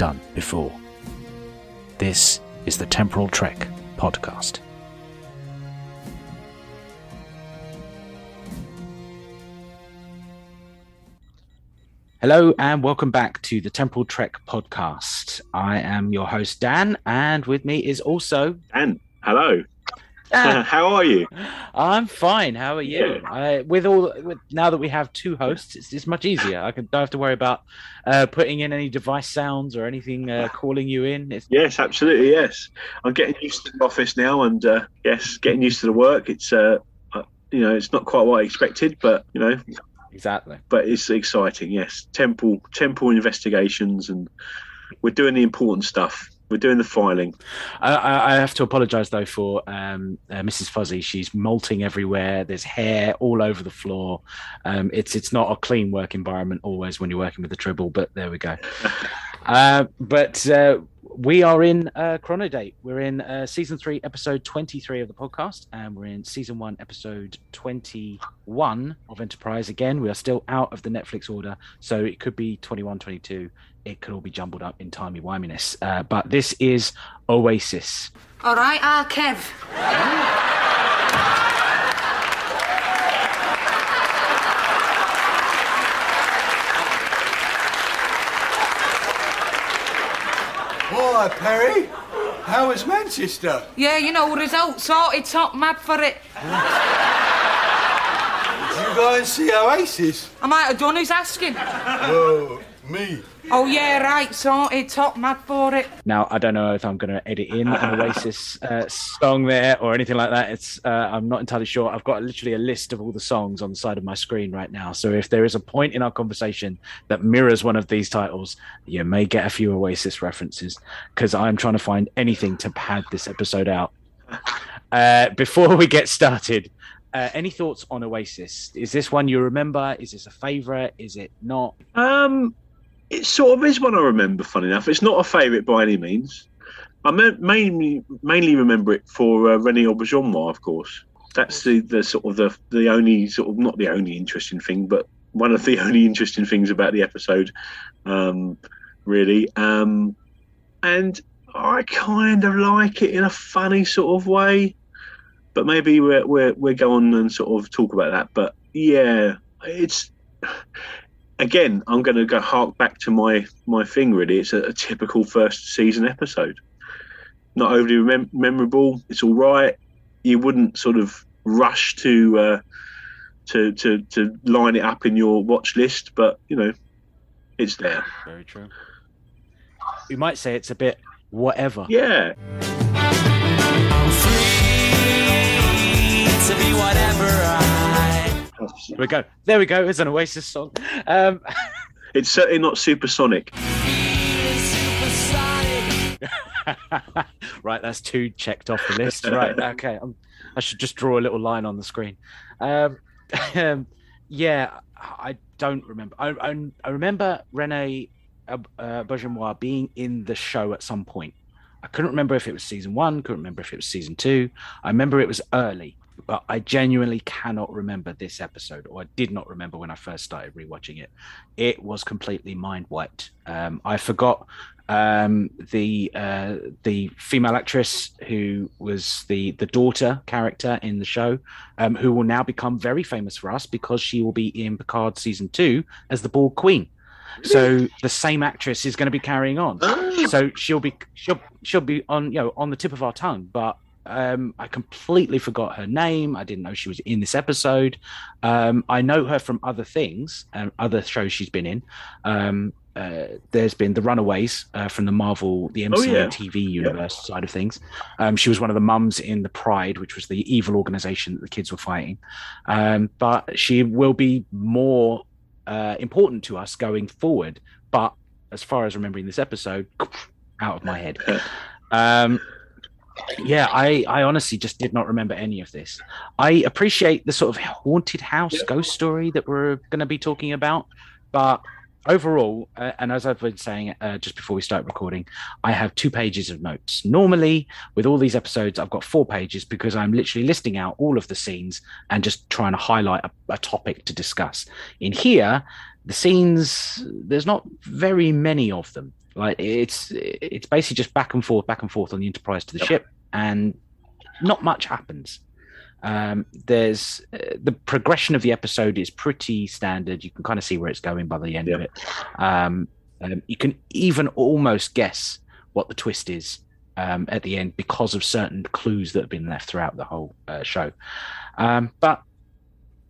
done before. This is the Temporal Trek podcast. Hello and welcome back to the Temporal Trek podcast. I am your host Dan, and with me is also Dan. Hello. How are you? I'm fine. How are you? Yeah. I, with all with, now that we have two hosts, it's, it's much easier. I can, don't have to worry about uh, putting in any device sounds or anything uh, calling you in. It's... Yes, absolutely. Yes, I'm getting used to the office now, and uh, yes, getting used to the work. It's uh, uh, you know, it's not quite what I expected, but you know, Exactly. But it's exciting, yes. Temple temple investigations, and we're doing the important stuff. We're doing the filing. I, I have to apologise though for um, uh, Mrs. Fuzzy. She's molting everywhere. There's hair all over the floor. Um, it's it's not a clean work environment always when you're working with the tribble, but there we go. uh, but uh, we are in uh, Chronodate. We're in uh, season three, episode 23 of the podcast, and we're in season one, episode 21 of Enterprise. Again, we are still out of the Netflix order, so it could be 21, 22. It could all be jumbled up in timey wiminess. Uh, but this is Oasis. All right, uh, Kev. Hi, Perry. How is Manchester? Yeah, you know, results sorted, top mad for it. Did you go and see Oasis? I might have done who's asking. Oh, me. Oh, yeah, right, sorted, top mad for it. Now, I don't know if I'm going to edit in an Oasis uh, song there or anything like that. It's uh, I'm not entirely sure. I've got literally a list of all the songs on the side of my screen right now. So if there is a point in our conversation that mirrors one of these titles, you may get a few Oasis references because I'm trying to find anything to pad this episode out. Uh, before we get started, uh, any thoughts on Oasis? Is this one you remember? Is this a favourite? Is it not? Um, it sort of is one I remember. Fun enough, it's not a favourite by any means. I mainly mainly remember it for uh, René Auberjonois, of course. That's the, the sort of the the only sort of not the only interesting thing, but one of the only interesting things about the episode, um, really. Um, and I kind of like it in a funny sort of way, but maybe we're we're we're going and sort of talk about that. But yeah, it's again, I'm going to go hark back to my my thing. Really, it's a, a typical first season episode. Not overly mem- memorable. It's all right. You wouldn't sort of rush to uh, to to to line it up in your watch list, but you know, it's there. Very true. You might say it's a bit whatever. Yeah. There we go. There we go. It's an Oasis song. Um, it's certainly not supersonic. right, that's two checked off the list. Right, okay. I'm, i should just draw a little line on the screen. Um, um, yeah, I don't remember. I, I, I remember Rene uh, uh, being in the show at some point. I couldn't remember if it was season one, couldn't remember if it was season two. I remember it was early but I genuinely cannot remember this episode, or I did not remember when I first started rewatching it. It was completely mind wiped. Um, I forgot um, the uh, the female actress who was the the daughter character in the show, um, who will now become very famous for us because she will be in Picard season two as the Borg Queen. So the same actress is going to be carrying on. So she'll be she'll she'll be on you know on the tip of our tongue, but um, I completely forgot her name. I didn't know she was in this episode. Um, I know her from other things and other shows she's been in. Um, uh, there's been the Runaways uh, from the Marvel, the MCU oh, yeah. TV universe yeah. side of things. Um, she was one of the mums in the Pride, which was the evil organization that the kids were fighting. Um, but she will be more uh, important to us going forward. But as far as remembering this episode, out of my head. Yeah, I, I honestly just did not remember any of this. I appreciate the sort of haunted house ghost story that we're going to be talking about, but overall, uh, and as I've been saying uh, just before we start recording, I have two pages of notes. Normally, with all these episodes, I've got four pages because I'm literally listing out all of the scenes and just trying to highlight a, a topic to discuss. In here, the scenes, there's not very many of them. Like it's it's basically just back and forth, back and forth on the Enterprise to the Yep. ship, and not much happens. Um, there's uh, the progression of the episode is pretty standard. You can kind of see where it's going by the end of it. Um, um, you can even almost guess what the twist is um, at the end because of certain clues that have been left throughout the whole uh, show. Um, but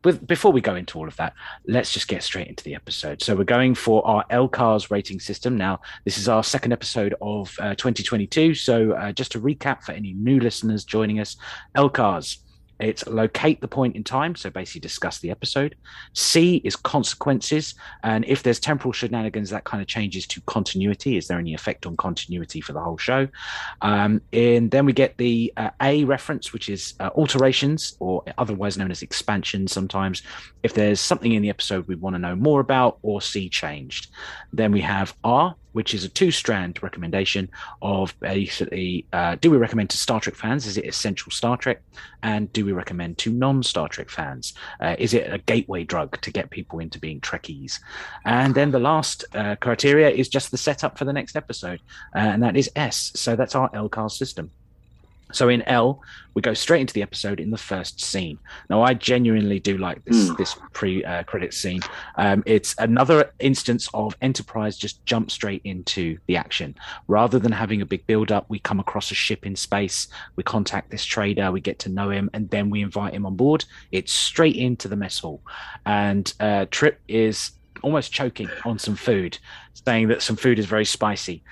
before we go into all of that, let's just get straight into the episode. So we're going for our LCARS rating system. Now, this is our second episode of uh, 2022. So uh, just to recap for any new listeners joining us, LCARS. It's locate the point in time, so basically discuss the episode. C is consequences, and if there's temporal shenanigans, that kind of changes to continuity. Is there any effect on continuity for the whole show? Um, and then we get the uh, A reference, which is uh, alterations, or otherwise known as expansion. Sometimes, if there's something in the episode we want to know more about, or C changed. Then we have R, which is a two-strand recommendation of basically, uh, do we recommend to Star Trek fans? Is it essential Star Trek? And do we recommend to non-Star Trek fans? Uh, is it a gateway drug to get people into being Trekkies? And then the last uh, criteria is just the setup for the next episode, uh, and that is S. So that's our LCAR system. So in L, we go straight into the episode in the first scene. Now, I genuinely do like this Hmm. this pre uh, credit scene. Um, it's another instance of Enterprise just jump straight into the action rather than having a big build up. We come across a ship in space, we contact this trader, we get to know him, and then we invite him on board. It's straight into the mess hall, and uh, Trip is almost choking on some food, saying that some food is very spicy.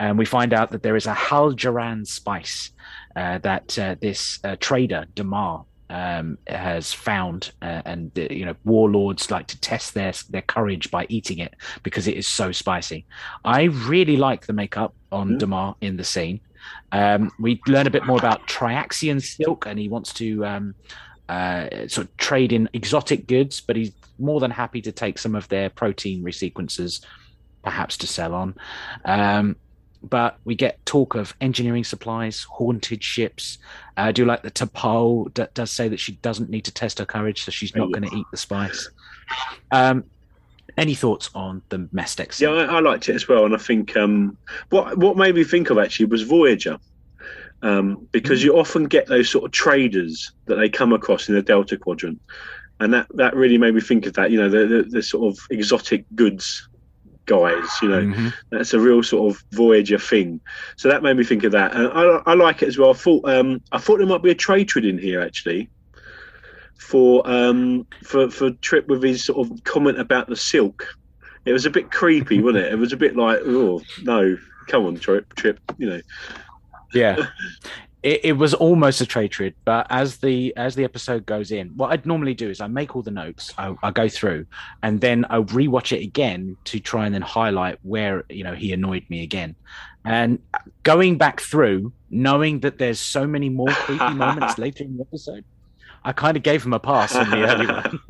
And we find out that there is a Haljaran spice that uh, this uh, trader Damar um, has found, uh, and uh, you know warlords like to test their their courage by eating it because it is so spicy. I really like the makeup on Mm. Damar in the scene. Um, we learn a bit more about Triaxian silk, and he wants to um, uh, sort of trade in exotic goods, but he's more than happy to take some of their protein resequences, perhaps to sell on. Um, but we get talk of engineering supplies, haunted ships. Uh, I do like the T'Pol d- does say that she doesn't need to test her courage, so she's not Yeah. going to eat the spice. Um, any thoughts on the mess deck Yeah. I, I liked it as well, and I think um, what what made me think of actually was Voyager, um, because you often get those sort of traders that they come across in the Delta Quadrant, and that that really made me think of that. You know, the the, the sort of exotic goods guys. You know, Mhm. that's a real sort of Voyager thing. So that made me think of that, and I, I like it as well. I thought um, I thought there might be a trade trade in here actually. For um for for Trip with his sort of comment about the silk, it was a bit creepy, wasn't it? It was a bit like, oh no, come on, Trip, Trip, you know. Yeah. It, it was almost a trade trade, but as the as the episode goes in, what I'd normally do is I make all the notes, I, I go through, and then I rewatch it again to try and then highlight where you know he annoyed me again. And going back through, knowing that there's so many more creepy moments later in the episode, I kind of gave him a pass in the early one.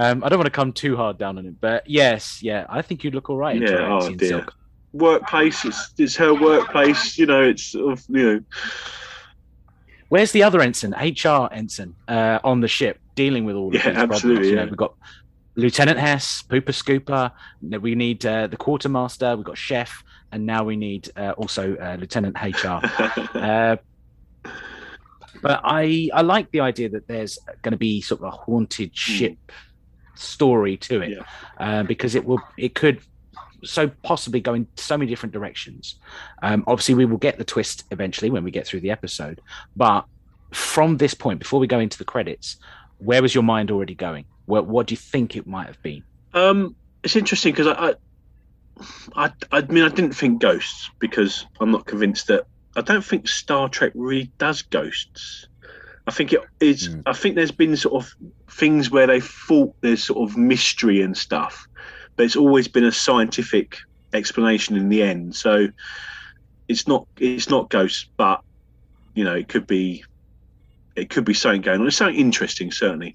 Um, I don't want to come too hard down on him, but yes, yeah, I think you'd look all right. Yeah, oh dear. silk. Workplace, it's, it's her workplace, you know. It's sort of, you know, Where's the other ensign, HR ensign, uh, on the ship dealing with all of Yeah, these problems? You know, we've got Lieutenant Hess, Pooper Scooper. We need uh, the quartermaster. We've got Chef, and now we need uh, also uh, Lieutenant HR. Uh, but I I like the idea that there's going to be sort of a haunted ship story to it Hmm. Yeah. uh, because it will it could so possibly go in so many different directions. Um, obviously, we will get the twist eventually when we get through the episode, but from this point, before we go into the credits, where was your mind already going? What what do you think it might have been? Um, it's interesting because I, I, I, I mean, I didn't think ghosts because I'm not convinced that. I don't think Star Trek really does ghosts. I think it is. Mm. I think there's been sort of things where they thought there's sort of mystery and stuff, but it's always been a scientific explanation in the end. So it's not it's not ghosts, but you know it could be it could be something going on. It's something interesting, certainly.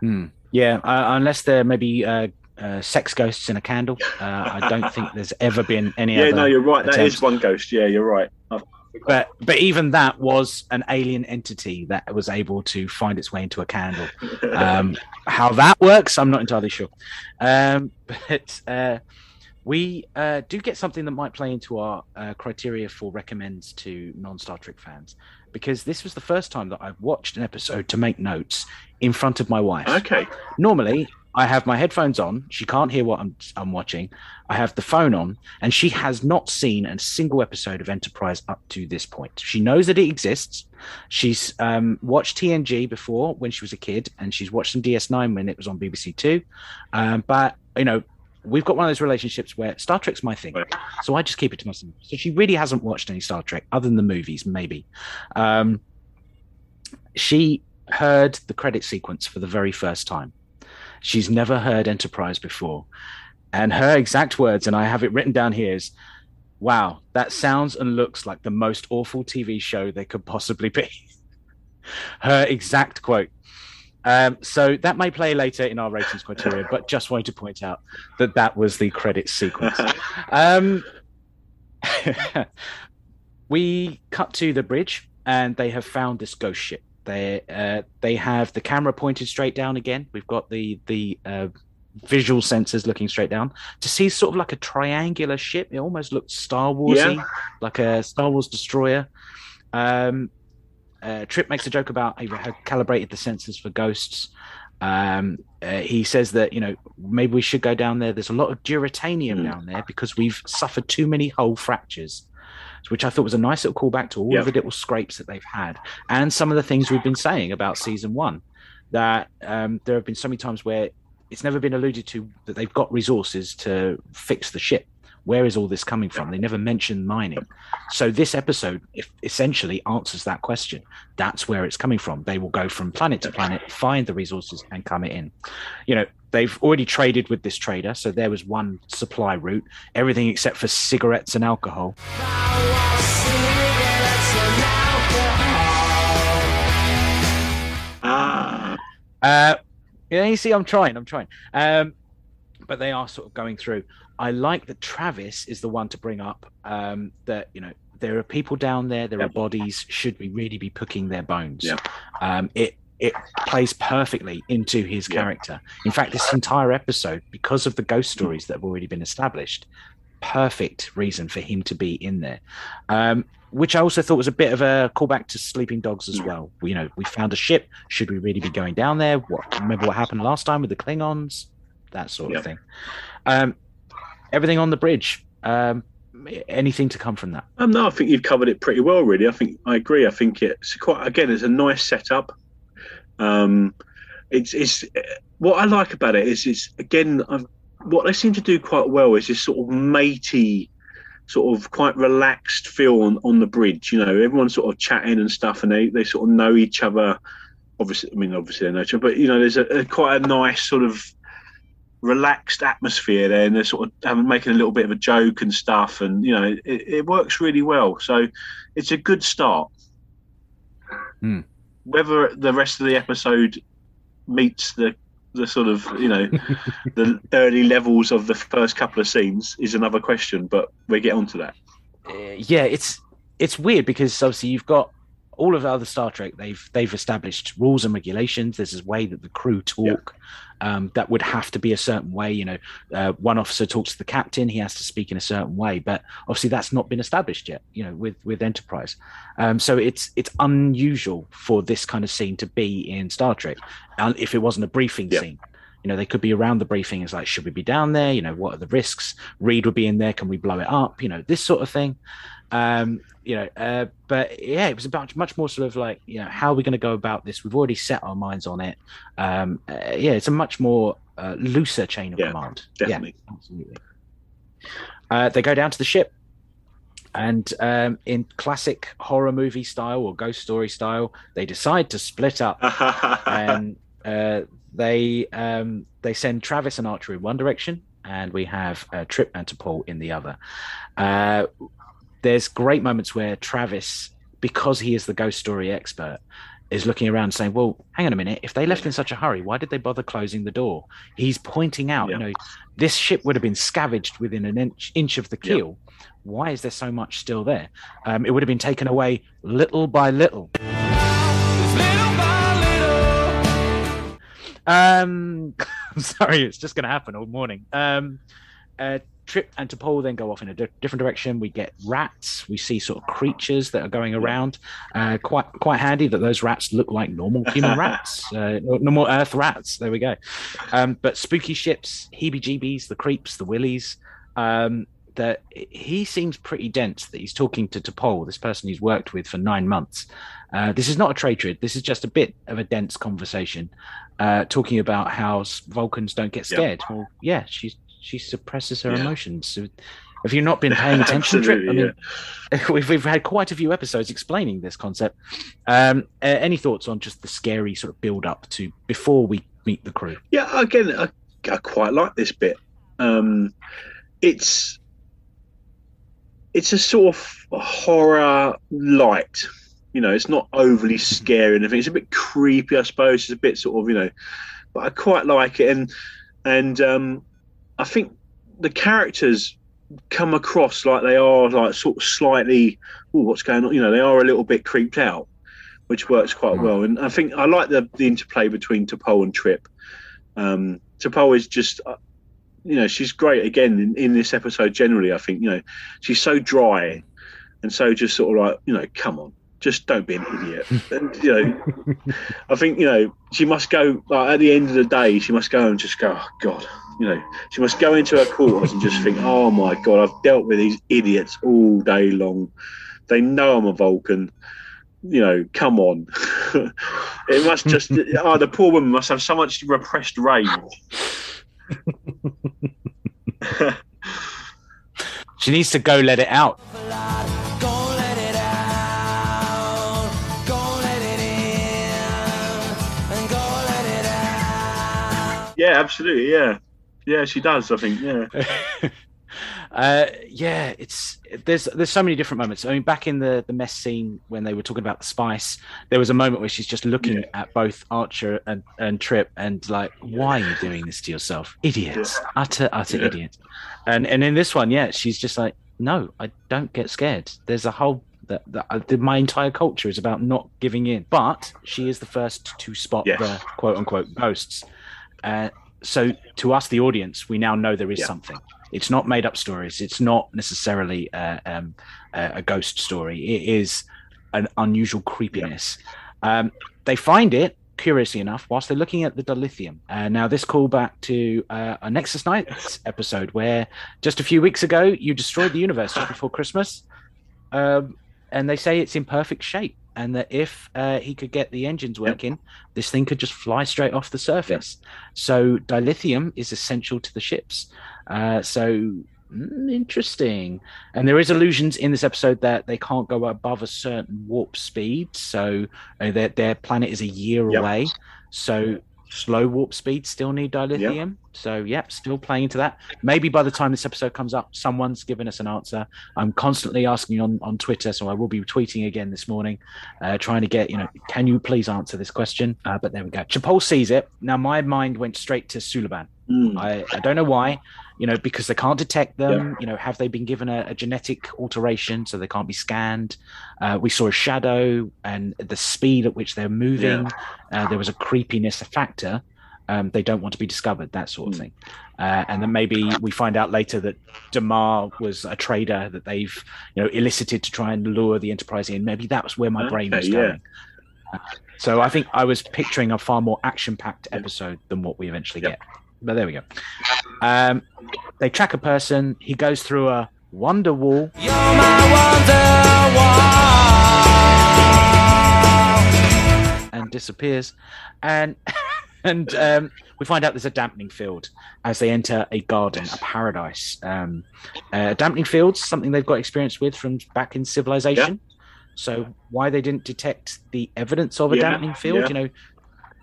Hmm. Yeah, uh, unless they're maybe uh, uh, sex ghosts in a candle. Uh, I don't think there's ever been any. Yeah, no, you're right. That attempts. is one ghost. Yeah, you're right. I've- But but even that was an alien entity that was able to find its way into a candle. Um, how that works, I'm not entirely sure. Um, but uh, we uh, do get something that might play into our uh, criteria for recommends to non Star Trek fans, because this was the first time that I've watched an episode to make notes in front of my wife. okay. Normally, I have my headphones on. She can't hear what I'm, I'm watching. I have the phone on, and she has not seen a single episode of Enterprise up to this point. She knows that it exists. She's um, watched TNG before when she was a kid, and she's watched some DS9 when it was on BBC Two. Um, but you know, we've got one of those relationships where Star Trek's my thing, Right. so I just keep it to myself. So she really hasn't watched any Star Trek other than the movies, maybe. Um, she heard the credit sequence for the very first time. She's never heard Enterprise before. And her exact words, and I have it written down here, is wow, that sounds and looks like the most awful TV show there could possibly be. her exact quote. Um, so that may play later in our ratings criteria, but just wanted to point out that that was the credit sequence. Um, we cut to the bridge, and they have found this ghost ship. They uh, they have the camera pointed straight down again. We've got the the uh, visual sensors looking straight down to see sort of like a triangular ship. It almost looks Star Warsy, Yeah. like a Star Wars destroyer. Um, uh, Trip makes a joke about had calibrated the sensors for ghosts. Um, uh, he says that you know maybe we should go down there. There's a lot of duratanium Mm. down there because we've suffered too many hull fractures, which I thought was a nice little callback to all Yeah. of the little scrapes that they've had and some of the things we've been saying about season one. That um, there have been so many times where it's never been alluded to that they've got resources to fix the ship. Where is all this coming from? They never mention mining. So this episode if, essentially answers that question. That's where it's coming from. They will go from planet to planet, find the resources, and come it in. You know, they've already traded with this trader, so there was one supply route. Everything except for cigarettes and alcohol. Ah, Uh, yeah, you see, I'm trying, I'm trying. Um, but they are sort of going through. I like that Travis is the one to bring up um, that you know there are people down there, there are bodies. Should we really be cooking their bones? Um, it it plays perfectly into his character. In fact, this entire episode, because of the ghost stories that have already been established, perfect reason for him to be in there. Um, which I also thought was a bit of a callback to Sleeping Dogs as Mm. well. You know, we found a ship. Should we really be going down there? What remember what happened last time with the Klingons? That sort of thing. Um, everything on the bridge. Um, anything to come from that? Um, no, I think you've covered it pretty well, really. I think I agree. I think it's quite again, it's a nice setup. Um, it's it's what I like about it is it's again I've, what they seem to do quite well is this sort of matey, sort of quite relaxed feel on, on the bridge. You know, everyone's sort of chatting and stuff, and they, they sort of know each other. Obviously, I mean, obviously they know each other, but you know, there's a, a quite a nice sort of relaxed atmosphere there, and they're sort of having making a little bit of a joke and stuff, and you know, it, it works really well. So it's a good start. Hmm. Whether the rest of the episode meets the the sort of you know the early levels of the first couple of scenes is another question, but we'll get onto that. uh, yeah, it's it's weird because obviously you've got all of the other Star Trek. They've they've established rules and regulations. There's this way that the crew talk. Um, that would have to be a certain way. You know, uh, one officer talks to the captain; he has to speak in a certain way. But obviously, that's not been established yet. You know, with with Enterprise, um, so it's it's unusual for this kind of scene to be in Star Trek. And if it wasn't a briefing Yeah. scene, you know, they could be around the briefing. It's like, should we be down there? You know, what are the risks? Reed would be in there. Can we blow it up? You know, this sort of thing. Um, you know, uh, but yeah, it was about much more sort of like, you know, how are we going to go about this? We've already set our minds on it. Um, uh, yeah, it's a much more uh, looser chain of Yeah, command. definitely. Yeah, absolutely. Uh, they go down to the ship, and um, in classic horror movie style or ghost story style, they decide to split up and uh, they um, they send Travis and Archer in one direction, and we have uh, Trip and T'Pol in the other. Uh, there's great moments where Travis, because he is the ghost story expert, is looking around saying, "Well, hang on a minute. If they left in such a hurry, why did they bother closing the door?" He's pointing out, Yeah. you know, this ship would have been scavenged within an inch, inch of the Yeah. keel. Why is there so much still there? Um, it would have been taken away little by little. Um, sorry, it's just going to happen all morning. Um, uh, Trip and T'Pol then go off in a di- different direction. We get rats. We see sort of creatures that are going around. Uh, quite quite handy that those rats look like normal human rats, uh, normal Earth rats. There we go. Um, but spooky ships, heebie-jeebies, the creeps, the willies. Um, that he seems pretty dense. That he's talking to T'Pol, this person he's worked with for nine months. Uh, this is not a trade trade. This is just a bit of a dense conversation, uh, talking about how Vulcans don't get scared. Well, yeah, she she suppresses her Yeah. emotions. So have you not been paying attention, Trip? I mean, we've we've had quite a few episodes explaining this concept. Um, uh, any thoughts on just the scary sort of build up to before we meet the crew? Yeah, again, I, I quite like this bit. Um, it's it's a sort of horror light. You know, it's not overly scary and everything. It's a bit creepy, I suppose. It's a bit sort of, you know, but I quite like it. And and um, I think the characters come across like they are like sort of slightly, oh, what's going on? You know, they are a little bit creeped out, which works quite Mm. well. And I think I like the the interplay between T'Pol and Trip. Um, T'Pol is just, uh, you know, she's great again in, in this episode. Generally, I think you know she's so dry and so just sort of like you know, come on, just don't be an idiot. and you know, I think you know she must go like at the end of the day, she must go and just go, oh, God, you know, she must go into her quarters and just think, oh my God, I've dealt with these idiots all day long. They know I'm a Vulcan. You know, come on. it must just, oh, the poor woman must have so much repressed rage. She needs to go let it out. Yeah, absolutely. Yeah. Yeah, she does, I think. Yeah. uh, yeah, it's there's there's so many different moments. I mean, back in the the mess scene when they were talking about the spice, there was a moment where she's just looking Yeah. at both Archer and and Trip and like, why are you doing this to yourself, idiots, utter utter Yeah. idiots. And and in this one, yeah, she's just like, no, I don't get scared. There's a whole that, that uh, my entire culture is about not giving in. But she is the first to spot Yes. the quote unquote ghosts. Uh, so to us, the audience, we now know there is Yeah. something. It's not made up stories. It's not necessarily uh, um, a, a ghost story. It is an unusual creepiness. Um, they find it, curiously enough, whilst they're looking at the dilithium. Uh, now, this call back to uh, a Nexus Nights episode where just a few weeks ago you destroyed the universe just before Christmas. Um, and they say it's in perfect shape. And that if uh, he could get the engines working, this thing could just fly straight off the surface. So dilithium is essential to the ships. Uh, so mm, interesting. And there is illusions in this episode that they can't go above a certain warp speed. So uh, their their planet is a year Yep. away. So slow warp speed still need dilithium. So yep, still playing into that. Maybe by the time this episode comes up, someone's given us an answer. I'm constantly asking on on Twitter, so I will be tweeting again this morning, uh, trying to get you know, can you please answer this question? Uh, but there we go. T'Pol sees it. Now my mind went straight to Suliban. Mm. I, I don't know why, you know, because they can't detect them. You know, have they been given a, a genetic alteration so they can't be scanned? Uh, we saw a shadow and the speed at which they're moving. Uh, there was a creepiness factor. Um, they don't want to be discovered, that sort of Mm. thing. Uh, and then maybe we find out later that Damar was a trader that they've, you know, elicited to try and lure the Enterprise in. Maybe that was where my brain Okay, was yeah. going. Uh, So I think I was picturing a far more action-packed Yeah. episode than what we eventually Yep. get. But there we go. Um, they track a person. He goes through a wonder wall. and disappears. And and um, we find out there's a dampening field as they enter a garden, a paradise. Um, uh, dampening fields, something they've got experience with from back in Civilization. So why they didn't detect the evidence of a Yeah, dampening field, yeah. you know,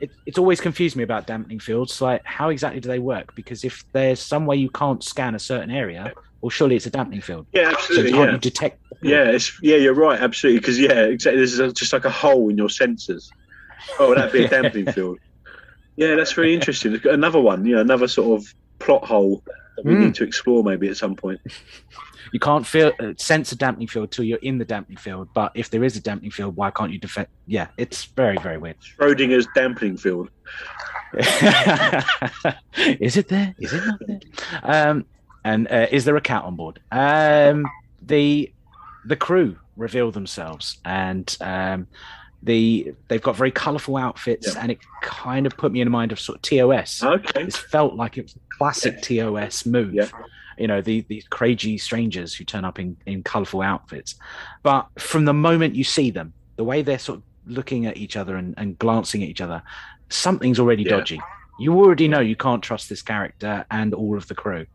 it, it's always confused me about dampening fields. Like, how exactly do they work? Because if there's some way you can't scan a certain area, well, surely it's a dampening field. Yeah, So absolutely. can't yeah. you detect? Yeah, it's, yeah, you're right, absolutely. Because yeah, exactly. This is just like a hole in your sensors. Oh, that'd be a dampening field. Yeah, that's very interesting. Another one, you know, another sort of plot hole that we Mm. need to explore maybe at some point. You can't feel uh, sense a dampening field till you're in the dampening field. But if there is a dampening field, why can't you defend? Yeah, it's very very weird. Schrodinger's dampening field. is it there? Is it not there? Um, and uh, is there a cat on board? Um, the the crew reveal themselves, and um, the they've got very colourful outfits, Yeah. and it kind of put me in mind of sort of TOS. Okay. This felt like it was a classic TOS move. Yeah. You know, the, these crazy strangers who turn up in, in colourful outfits. But from the moment you see them, the way they're sort of looking at each other and, and glancing at each other, something's already dodgy. You already know you can't trust this character and all of the crew.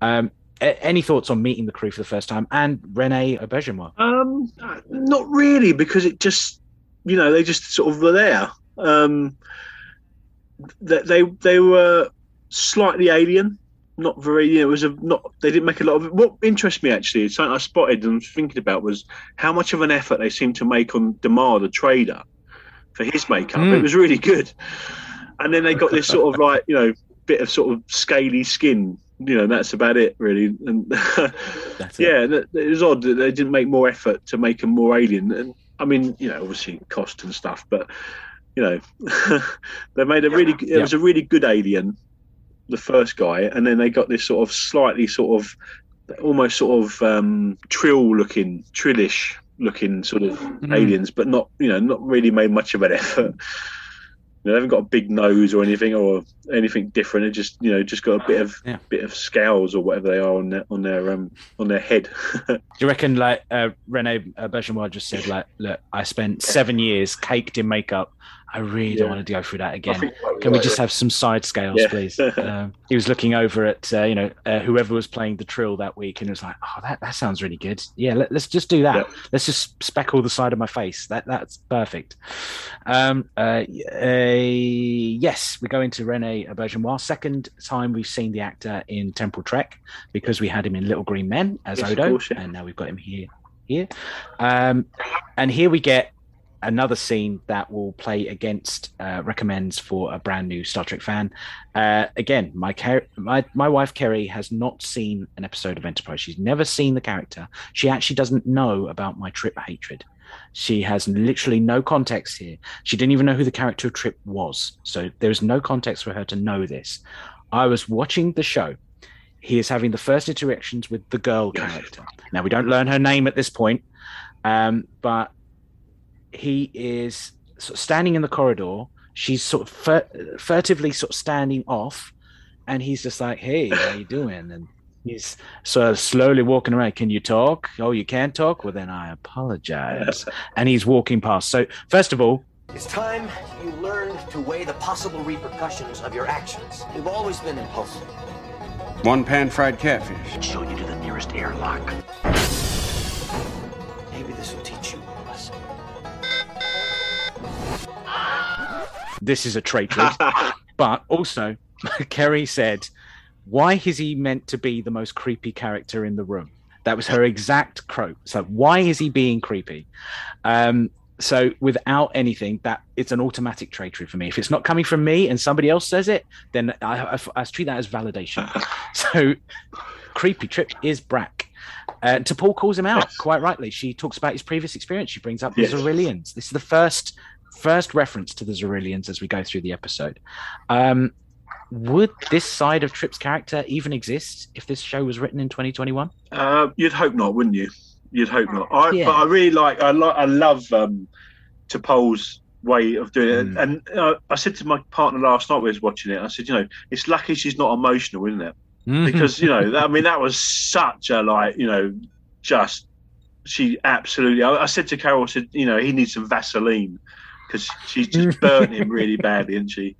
Um, any thoughts on meeting the crew for the first time and Rene Auberjonois? Um, not really, because it just, you know, they just sort of were there. Um, they they, they were slightly alien, not very. You know, it was a not. They didn't make a lot of. What interests me actually, is something I spotted and was thinking about was how much of an effort they seemed to make on Demar, the trader, for his makeup. Mm. It was really good. And then they got this sort of like you know bit of sort of scaly skin. You know, that's about it really. And it. yeah, that- it was odd that they didn't make more effort to make him more alien. And I mean, you know, obviously cost and stuff, but you know, they made a really. It Yeah. was a really good alien, the first guy, and then they got this sort of slightly sort of, almost sort of um, trill looking, trillish looking sort of Mm. aliens, but not you know not really made much of an effort. You know, they haven't got a big nose or anything or anything different. It just you know just got a bit of Yeah. bit of scowls or whatever they are on their on their um on their head. Do you reckon like uh, Rene uh, Auberjonois just said like, look, I spent seven years caked in makeup. I really don't want to go through that again. Can we just have some side scales, Yeah. please? Um, he was looking over at uh, you know uh, whoever was playing the trill that week, and it was like, oh, that, that sounds really good. Yeah, let, us just do that. Yeah. Let's just speckle the side of my face. That that's perfect. Um, uh, uh, yes, we go into Rene Auberjonois. Second time we've seen the actor in Temporal Trek because we had him in Little Green Men as Yes, Odo, course, yeah. and now we've got him here. Here, um, and here we get another scene that will play against uh, recommends for a brand new Star Trek fan. Uh, again, my, Ker- my my wife Kerry has not seen an episode of Enterprise. She's never seen the character. She actually doesn't know about my Trip hatred. She has literally no context here. She didn't even know who the character of Trip was. So there's no context for her to know this. I was watching the show. He is having the first interactions with the girl character. Now we don't learn her name at this point, um, but he is sort of standing in the corridor. She's sort of fur- furtively sort of standing off, and he's just like, "Hey, how are you doing?" And he's sort of slowly walking around. Can you talk? Oh, you can't talk. Well, then I apologize. and he's walking past. So first of all, It's time you learned to weigh the possible repercussions of your actions. You've always been impulsive. One pan fried catfish. Show you to the nearest airlock. This is a traitor. but also, Kerry said, "Why is he meant to be the most creepy character in the room?" That was her exact quote. So why is he being creepy? Um, so without anything, that it's an automatic traitory for me. If it's not coming from me and somebody else says it, then I, I, I treat that as validation. so creepy trip is Brack. Uh, T'Pol calls him out Yes. quite rightly. She talks about his previous experience. She brings up the Yes. Xyrillians. This is the first first reference to the Xyrillians as we go through the episode. Um, would this side of Trip's character even exist if this show was written in 2021? Uh, you'd hope not, wouldn't you? You'd hope not. I, Yeah. But I really like. I like. I love um, T'Pol's way of doing it. Mm. And uh, I said to my partner last night, we was watching it. I said, you know, it's lucky she's not emotional, isn't it? Because you know, that, I mean, that was such a like, you know, just she absolutely. I, I said to Carol, I said, you know, he needs some Vaseline because she's just burnt him really badly, isn't she?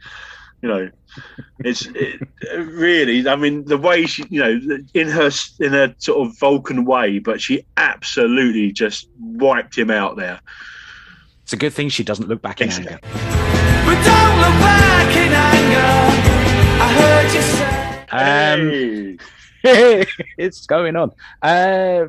You know, it's it, really. I mean, the way she, you know, in her in her sort of Vulcan way, but she absolutely just wiped him out there. it's a good thing she doesn't look back in Exactly. anger. But don't look back in anger. I heard you say. Um, Hey. it's going on. Uh,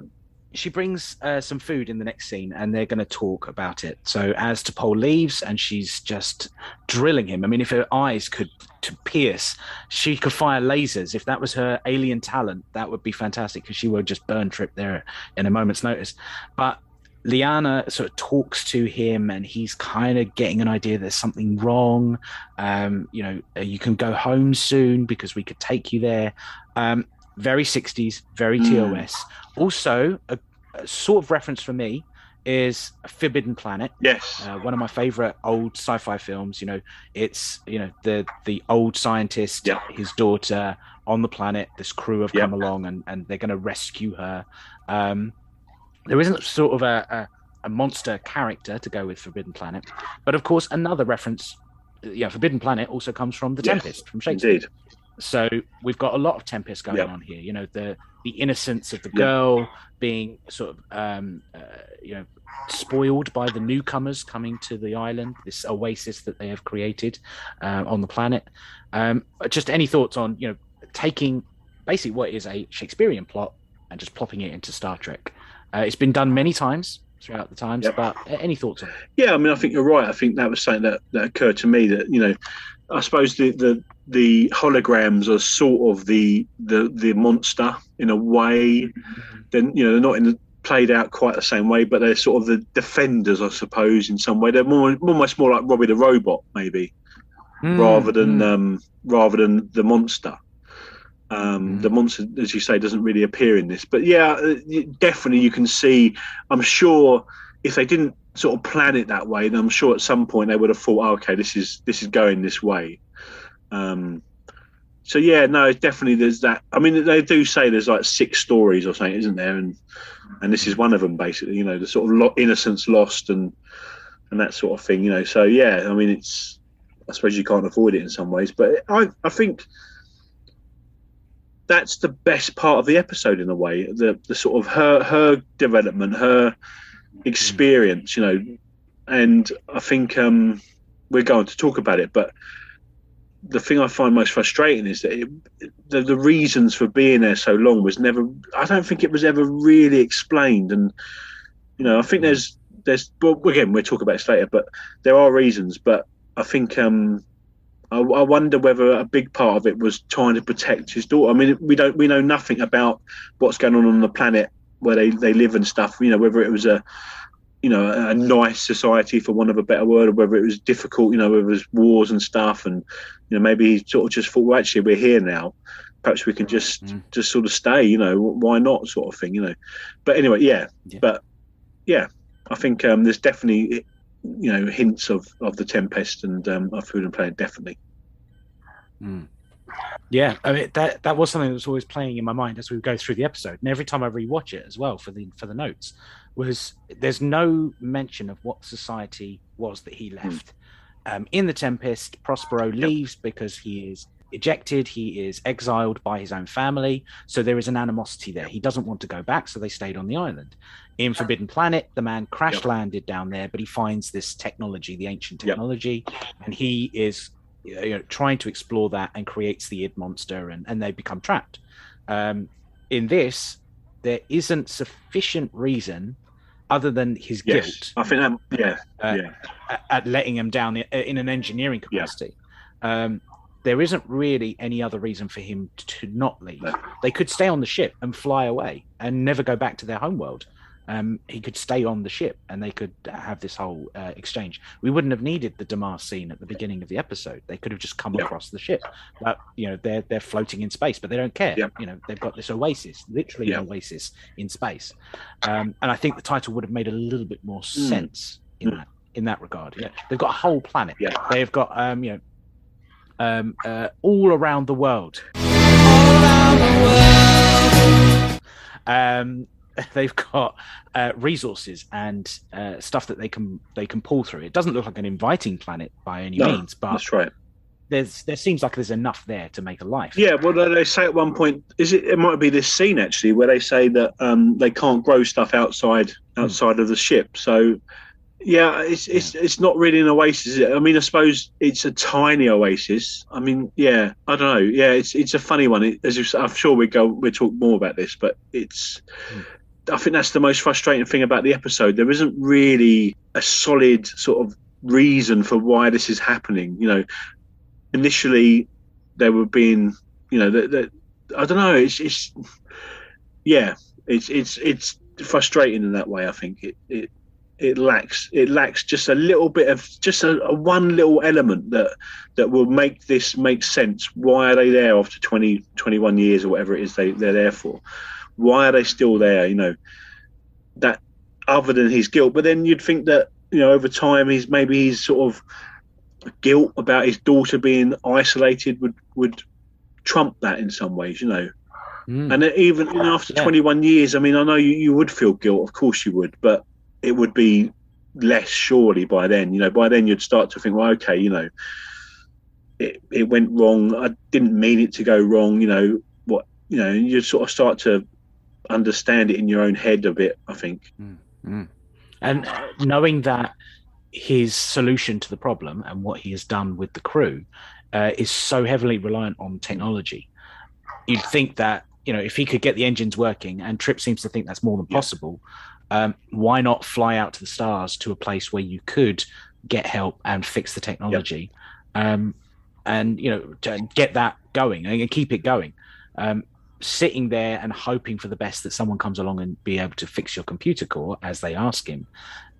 she brings uh, some food in the next scene, and they're going to talk about it. So as T'Pol leaves, and she's just drilling him. I mean, if her eyes could to pierce, she could fire lasers. If that was her alien talent, that would be fantastic because she would just burn Trip there in a moment's notice. But Liana sort of talks to him, and he's kind of getting an idea there's something wrong. Um, you know, you can go home soon because we could take you there. Um, very 60s, very Mm. TOS. Also, a, a sort of reference for me is Forbidden Planet, Yes. uh, one of my favorite old sci-fi films. You know, it's you know the the old scientist, his daughter on the planet. This crew have come along and and they're going to rescue her. Um, there isn't sort of a, a a monster character to go with Forbidden Planet, but of course another reference. Yeah, Forbidden Planet also comes from the Yes, Tempest from Shakespeare. Indeed. So we've got a lot of Tempest going Yep. on here. You know, the the innocence of the Yep. girl being sort of um, uh, you know spoiled by the newcomers coming to the island, this oasis that they have created uh, on the planet. Um, just any thoughts on you know taking basically what is a Shakespearean plot and just plopping it into Star Trek? Uh, it's been done many times throughout the times, Yep. but uh, any thoughts on it? Yeah, I mean, I think you're right. I think that was something that, that occurred to me that you know, I suppose the the, the holograms are sort of the the the monster in a way. Then you know they're not in the, played out quite the same way, but they're sort of the defenders, I suppose, in some way. They're more almost more like Robbie the robot, maybe, rather than Mm. um, rather than the monster. Um, Mm. The monster, as you say, doesn't really appear in this, but yeah, uh, definitely you can see. I'm sure if they didn't sort of plan it that way, then I'm sure at some point they would have thought, oh, okay, this is this is going this way. Um, so yeah, no, definitely there's that. I mean, they do say there's like six stories or something, isn't there? And and this is one of them, basically. You know, the sort of lo- innocence lost and and that sort of thing. You know, so yeah, I mean, it's I suppose you can't avoid it in some ways, but I I think that's the best part of the episode in a way. The the sort of her her development, her experience, you know, and I think um, we're going to talk about it, but the thing I find most frustrating is that it, the, the reasons for being there so long was never. I don't think it was ever really explained, and you know, I think there's there's well again we'll talk about it later, but there are reasons, but I think um, I, I wonder whether a big part of it was trying to protect his daughter. I mean, we don't we know nothing about what's going on on the planet where they, they live and stuff. You know, whether it was a you know a nice society for want of a better word, or whether it was difficult. You know, whether it was wars and stuff, and you know maybe he sort of just thought, well, actually, we're here now. Perhaps we can just Mm. just sort of stay. You know, why not, sort of thing. You know, but anyway, yeah. Yeah. But yeah, I think um, there's definitely you know hints of of the Tempest and um, of Forbidden Planet, definitely. Yeah, I mean that that was something that was always playing in my mind as we go through the episode, and every time I rewatch it as well for the for the notes, was there's no mention of what society was that he left. Um, in the Tempest, Prospero leaves because he is ejected, he is exiled by his own family, so there is an animosity there. He doesn't want to go back, so they stayed on the island. In Forbidden Planet, the man crash Yep. landed down there, but he finds this technology, the ancient Yep. technology, and he is you know, trying to explore that and creates the id monster and, and they become trapped um, in this there isn't sufficient reason other than his Yes, guilt I think that. Yeah, uh, yeah. at, at letting him down in, an engineering Yeah. capacity um, there isn't really any other reason for him to not leave No. they could stay on the ship and fly away and never go back to their homeworld um, he could stay on the ship and they could have this whole uh, exchange. We wouldn't have needed the Damar scene at the beginning of the episode. They could have just come Yeah. across the ship. But you know, they're they're floating in space, but they don't care. Yeah. You know, they've got this oasis, literally Yeah. an oasis in space. Um, and I think the title would have made a little bit more Mm. sense in Mm. that in that regard. Yeah, they've got a whole planet. Yeah. they've got um, you know, um, uh, all around the world. Um, they've got uh, resources and uh, stuff that they can they can pull through. It doesn't look like an inviting planet by any No, means, but That's right. there's there seems like there's enough there to make a life. Yeah, well, they say at one point, is it? It might be this scene actually, where they say that um, they can't grow stuff outside outside of the ship. So, Yeah, it's it's it's not really an oasis. Is it? I mean, I suppose it's a tiny oasis. I mean, yeah, I don't know. Yeah, it's it's a funny one. It, as I'm sure we go we'll talk more about this, but it's. I think that's the most frustrating thing about the episode. There isn't really a solid sort of reason for why this is happening. You know, initially they were being, you know, that I don't know. It's it's yeah, it's it's it's frustrating in that way. I think it it it lacks it lacks just a little bit of just a, a one little element that that will make this make sense why are they there after 20 21 years or whatever it is they, they're there for why are they still there you know that other than his guilt but then you'd think that you know over time he's maybe he's sort of guilt about his daughter being isolated would would trump that in some ways you know Mm. and even you know, after Yeah. 21 years, I mean, I know you, you would feel guilt, of course you would, but it would be less surely by then. You know, by then you'd start to think, well, okay, you know, it, it went wrong. I didn't mean it to go wrong. You know, what, you know, you sort of start to understand it in your own head a bit, I think. And knowing that his solution to the problem and what he has done with the crew uh, is so heavily reliant on technology, you'd think that you know if he could get the engines working, and Trip seems to think that's more than possible. Um, why not fly out to the stars to a place where you could get help and fix the technology, um, and you know to get that going and keep it going. Um, sitting there and hoping for the best that someone comes along and be able to fix your computer core as they ask him.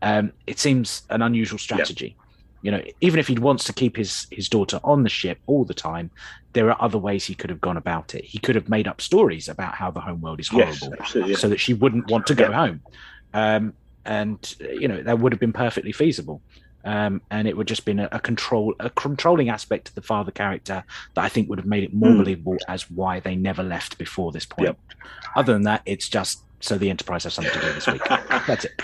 Um, it seems an unusual strategy. You know even if he wants to keep his his daughter on the ship all the time there are other ways he could have gone about it. He could have made up stories about how the home world is horrible absolutely, yeah. so that she wouldn't want to go home. Um, and you know that would have been perfectly feasible um, and it would just been a, a control a controlling aspect to the father character that I think would have made it more Hmm. believable as why they never left before this point. Other than that, it's just so the Enterprise has something to do this week. That's it.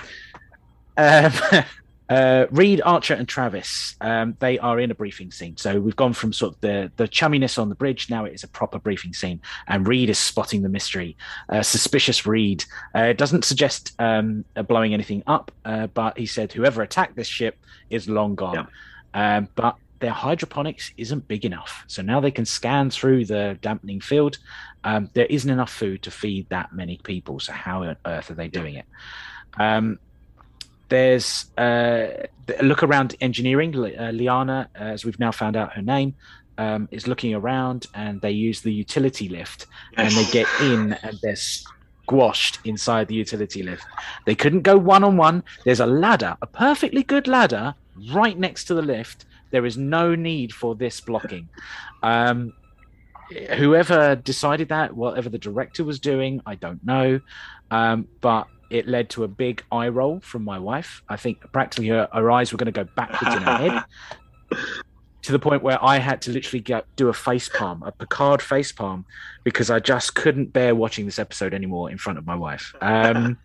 Um, uh, Reed, Archer, and Travis, um, they are in a briefing scene. So we've gone from sort of the, the chumminess on the bridge. Now it is a proper briefing scene. And Reed is spotting the mystery. Uh, suspicious Reed. Uh, doesn't suggest um, blowing anything up, uh, but he said whoever attacked this ship is long gone. Um, but their hydroponics isn't big enough. So now they can scan through the dampening field. Um, there isn't enough food to feed that many people. So how on earth are they doing it? Um, there's uh, a look around engineering. Uh, Liana, as we've now found out her name, um, is looking around, and they use the utility lift, and they get in, and they're squashed inside the utility lift. They couldn't go one on one. There's a ladder, a perfectly good ladder, right next to the lift. There is no need for this blocking. Um, whoever decided that, whatever the director was doing, I don't know. Um, but it led to a big eye roll from my wife. I think practically her, her eyes were going to go backwards in her head to the point where I had to literally get, do a face palm, a Picard face palm, because I just couldn't bear watching this episode anymore in front of my wife. Um,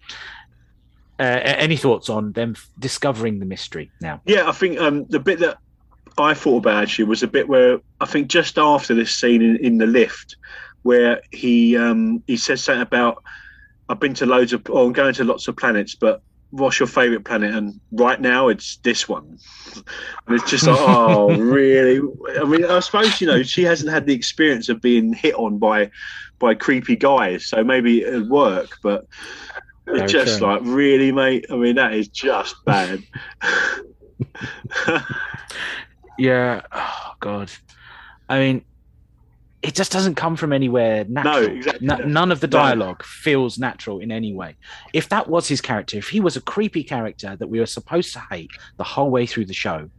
uh, any thoughts on them f- discovering the mystery now? Yeah, I think um, the bit that I thought about actually was a bit where I think just after this scene in, in the lift, where he um, he says something about I've been to loads of, or I'm going to lots of planets, but what's your favourite planet? And right now it's this one, and it's just like, oh, really? I mean, I suppose you know she hasn't had the experience of being hit on by by creepy guys, so maybe it'd work, but. It's just like really, mate. I mean, that is just bad. Yeah. Oh God. I mean, it just doesn't come from anywhere natural. exactly. N- none of the No. dialogue feels natural in any way. If that was his character, if he was a creepy character that we were supposed to hate the whole way through the show,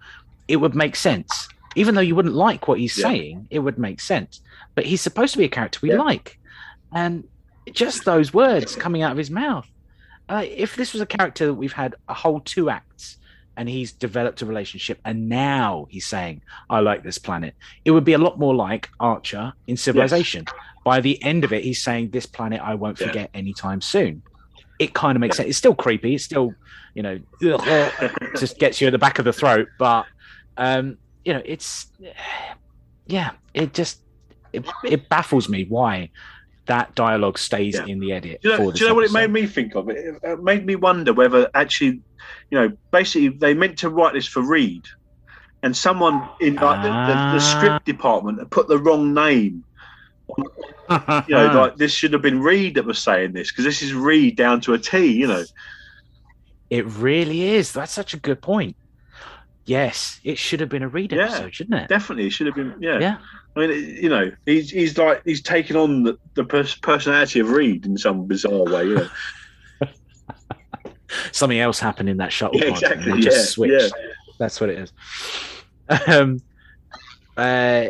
it would make sense. Even though you wouldn't like what he's Yeah. saying, it would make sense. But he's supposed to be a character we Yeah. like, and just those words coming out of his mouth. Uh, if this was a character that we've had a whole two acts and he's developed a relationship and now he's saying i like this planet. It would be a lot more like archer in civilization. By the end of it he's saying this planet i won't Yeah. forget anytime soon. It kind of makes sense. It's still creepy. It's still you know just gets you at the back of the throat but um you know it's yeah it just it, it baffles me why that dialogue stays Yeah. in the edit. Do you know, do you know what it made me think of? It, it made me wonder whether actually, you know, basically they meant to write this for Reed, and someone in like the, the, Ah. the script department put the wrong name. You know, like this should have been Reed that was saying this because this is Reed down to a T. You know, It really is. That's such a good point. Yes, it should have been a Reed Yeah. episode, shouldn't it? definitely it should have been. Yeah, Yeah. I mean, you know, he's he's like he's taken on the, the pers- personality of Reed in some bizarre way. You know, Something else happened in that shuttle yeah, exactly. Yeah, just switched. yeah. That's what it is. Um, uh,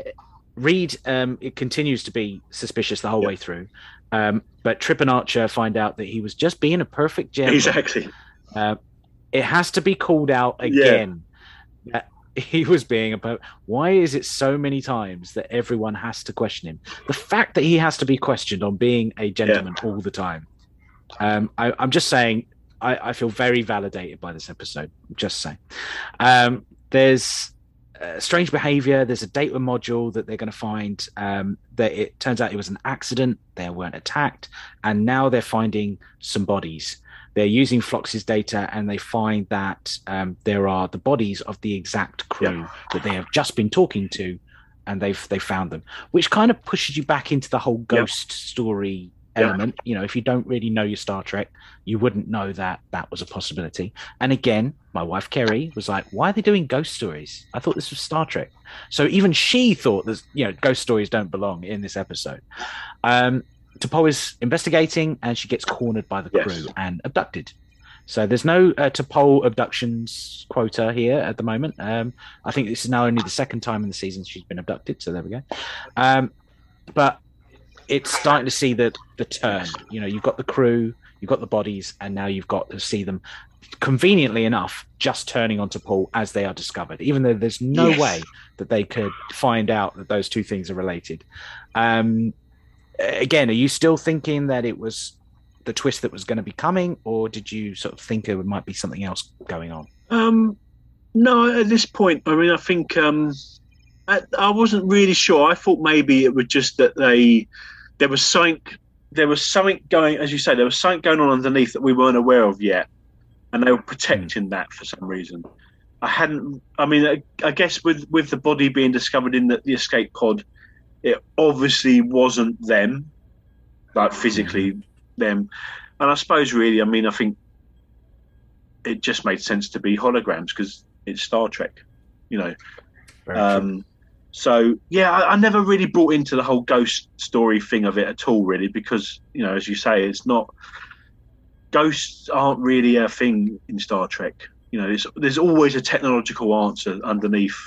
Reed, um, it continues to be suspicious the whole Yeah. way through. Um, but Trip and Archer find out that he was just being a perfect gentleman. exactly. Uh, it has to be called out again he was being a. Per- Why is it so many times that everyone has to question him? The fact that he has to be questioned on being a gentleman all the time. Um, I, I'm just saying, I, I feel very validated by this episode. Just saying. Um, there's uh, strange behavior. There's a data module that they're going to find. Um, that it turns out it was an accident. They weren't attacked, and now they're finding some bodies. They're using Phlox's data, and they find that um, there are the bodies of the exact crew Yeah. that they have just been talking to, and they've they found them, which kind of pushes you back into the whole Yeah. ghost story Yeah. element. You know, if you don't really know your Star Trek, you wouldn't know that that was a possibility. And again, my wife Kerry was like, "Why are they doing ghost stories? I thought this was Star Trek." So even she thought that you know ghost stories don't belong in this episode. Um, T'Pol is investigating, and she gets cornered by the Yes. crew and abducted. So there's no uh, T'Pol abductions quota here at the moment. Um, I think this is now only the second time in the season she's been abducted. So there we go. Um, but it's starting to see the the turn. You know, you've got the crew, you've got the bodies, and now you've got to see them conveniently enough just turning on T'Pol as they are discovered, even though there's no Yes. way that they could find out that those two things are related. Um, again, are you still thinking that it was the twist that was going to be coming, or did you sort of think there might be something else going on? Um, no, at this point, I mean, I think um, I, I wasn't really sure. I thought maybe it was just that they there was something there was something going, as you say, there was something going on underneath that we weren't aware of yet, and they were protecting that for some reason. I hadn't. I mean, I, I guess with with the body being discovered in the, the escape pod, it obviously wasn't them, like physically them. And I suppose, really, I mean, I think it just made sense to be holograms because it's Star Trek, you know. Um, so yeah, I, I never really brought into the whole ghost story thing of it at all, really, because you know, as you say, it's not ghosts aren't really a thing in Star Trek. You know, there's there's always a technological answer underneath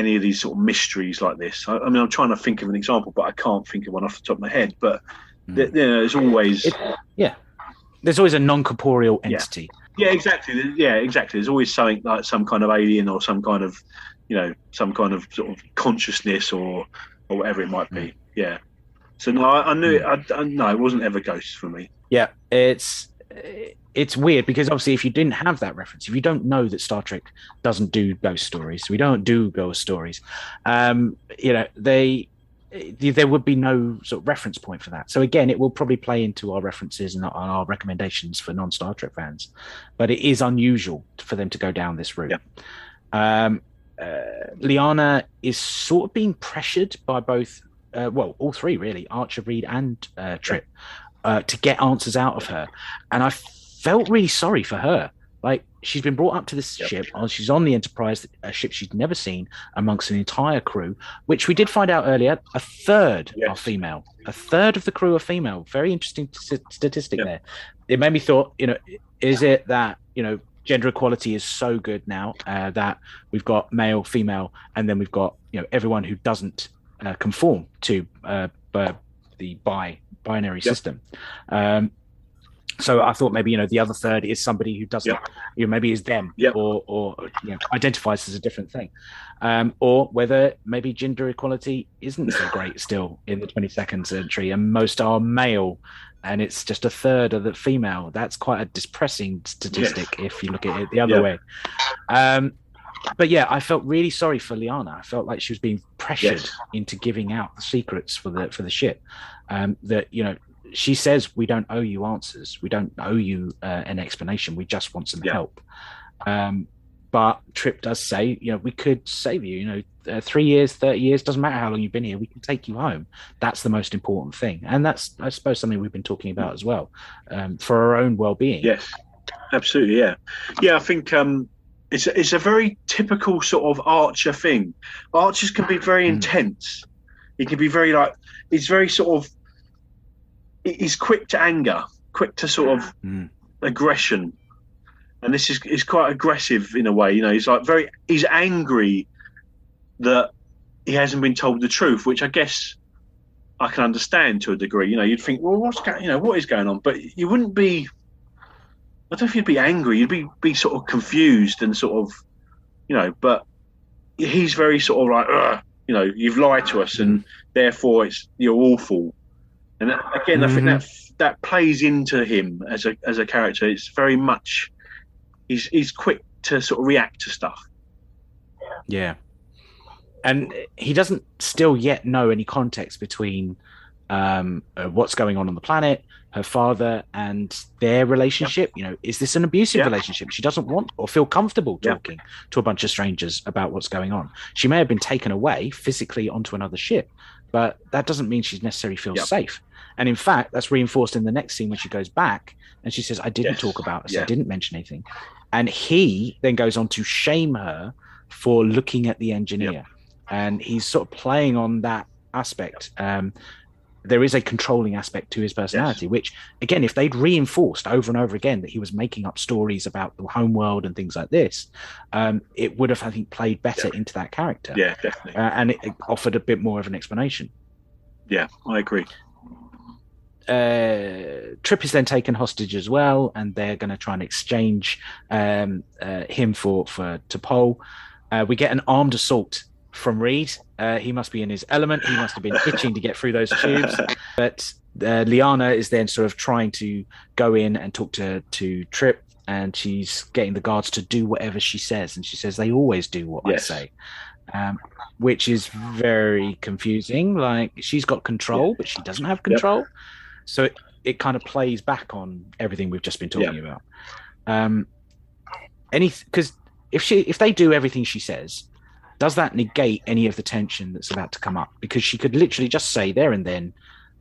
any of these sort of mysteries like this. I, I mean, I'm trying to think of an example, but I can't think of one off the top of my head. But hmm. th- you know, there's always It- yeah, there's always a non-corporeal entity. Yeah, exactly. Yeah, exactly. There's always something like some kind of alien or some kind of, you know, some kind of sort of consciousness or or whatever it might be. Hmm. Yeah. So no, I, I knew it. I, I, no, it wasn't ever ghosts for me. Yeah, it's it's weird because obviously if you didn't have that reference, if you don't know that Star Trek doesn't do ghost stories, we don't do ghost stories. Um, you know, they there would be no sort of reference point for that. So again, it will probably play into our references and our, our recommendations for non-Star Trek fans, but it is unusual for them to go down this route. Um, uh, Liana is sort of being pressured by both, uh, well, all three really, Archer, Reed, and uh, Trip, uh, to get answers out of her, and I felt really sorry for her. Like she's been brought up to this ship, or she's on the Enterprise, a ship she's never seen, amongst an entire crew, which we did find out earlier. A third are female. A third of the crew are female. Very interesting st- statistic there. It made me thought, you know, is it that you know gender equality is so good now uh, that we've got male, female, and then we've got you know everyone who doesn't uh, conform to uh, the bi binary system. Um, so I thought maybe you know the other third is somebody who doesn't, you know, maybe is them or or you know identifies as a different thing, um, or whether maybe gender equality isn't so great still in the 22nd century, and most are male, and it's just a third of the female. That's quite a depressing statistic if you look at it the other way. Um, but yeah, I felt really sorry for Liana. I felt like she was being pressured Yes. into giving out the secrets for the for the ship. Um, that you know, she says we don't owe you answers. We don't owe you uh, an explanation. We just want some Yeah. help. Um, but Trip does say, you know, we could save you. You know, uh, three years, thirty years doesn't matter how long you've been here. We can take you home. That's the most important thing, and that's I suppose something we've been talking about as well um, for our own well-being. Yes, absolutely. Yeah, yeah. I think um, it's a, it's a very typical sort of Archer thing. Archers can be very Mm. intense. He can be very like it's very sort of he's quick to anger, quick to sort of Mm. aggression, and this is is quite aggressive in a way. You know, he's like very he's angry that he hasn't been told the truth, which I guess. I can understand to a degree. You know, you'd think, well, what's going, you know, what is going on? But you wouldn't be I don't know if you'd be angry. You'd be be sort of confused and sort of, you know. But he's very sort of like, Ugh, you know, you've lied to us, and therefore it's you're awful. And that- again, I think that that plays into him as a as a character. It's very much he's he's quick to sort of react to stuff. Yeah. And he doesn't still yet know any context between um, uh, what's going on on the planet, her father, and their relationship. You know, is this an abusive Yeah. relationship? She doesn't want or feel comfortable talking to a bunch of strangers about what's going on. She may have been taken away physically onto another ship, but that doesn't mean she necessarily feels safe. And in fact, that's reinforced in the next scene when she goes back and she says, I didn't Yes. talk about this, I didn't mention anything. And he then goes on to shame her for looking at the engineer. And he's sort of playing on that aspect. Um, there is a controlling aspect to his personality, which, again, if they'd reinforced over and over again that he was making up stories about the homeworld and things like this, um, it would have, I think, played better into that character. Yeah, definitely. Uh, and it, it offered a bit more of an explanation. Yeah, I agree. Uh, Trip is then taken hostage as well, and they're going to try and exchange um, uh, him for for T'Pol. Uh, we get an armed assault from Reed. Uh, he must be in his element. He must have been itching to get through those tubes. But uh, Liana is then sort of trying to go in and talk to to Trip, and she's getting the guards to do whatever she says, and she says they always do what Yes. I say. Um, which is very confusing. Like she's got control, but she doesn't have control. So it, it kind of plays back on everything we've just been talking about. Um, any because if she if they do everything she says, does that negate any of the tension that's about to come up? Because she could literally just say there and then,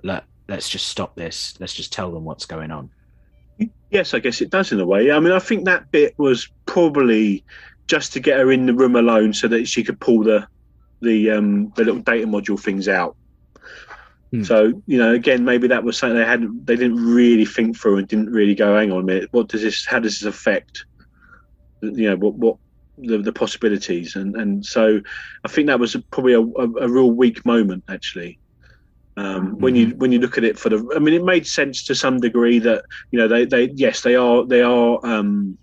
Let, let's just stop this. Let's just tell them what's going on. Yes, I guess it does in a way. I mean, I think that bit was probably just to get her in the room alone so that she could pull the the um the little data module things out. Hmm. So you know, again, maybe that was something they hadn't they didn't really think through and didn't really go, hang on a minute, what does this? How does this affect? You know, what what the, the possibilities and and so I think that was probably a, a, a real weak moment actually. Um, when you when you look at it for the, I mean, it made sense to some degree that you know they they yes they are they are um,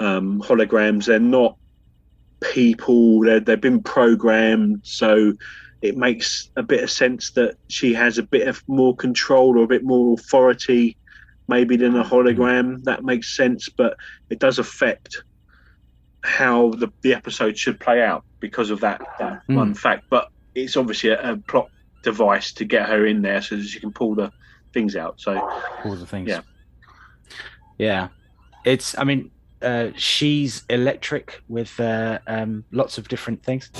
um, holograms. They're not people. They're, they've been programmed, so it makes a bit of sense that she has a bit of more control or a bit more authority, maybe than a hologram. That makes sense, but it does affect how the, the episode should play out because of that, that Mm. one fact. But it's obviously a, a plot device to get her in there so that she can pull the things out. So All the things. Yeah. Yeah. It's, I mean, uh, she's electric with uh, um, lots of different things.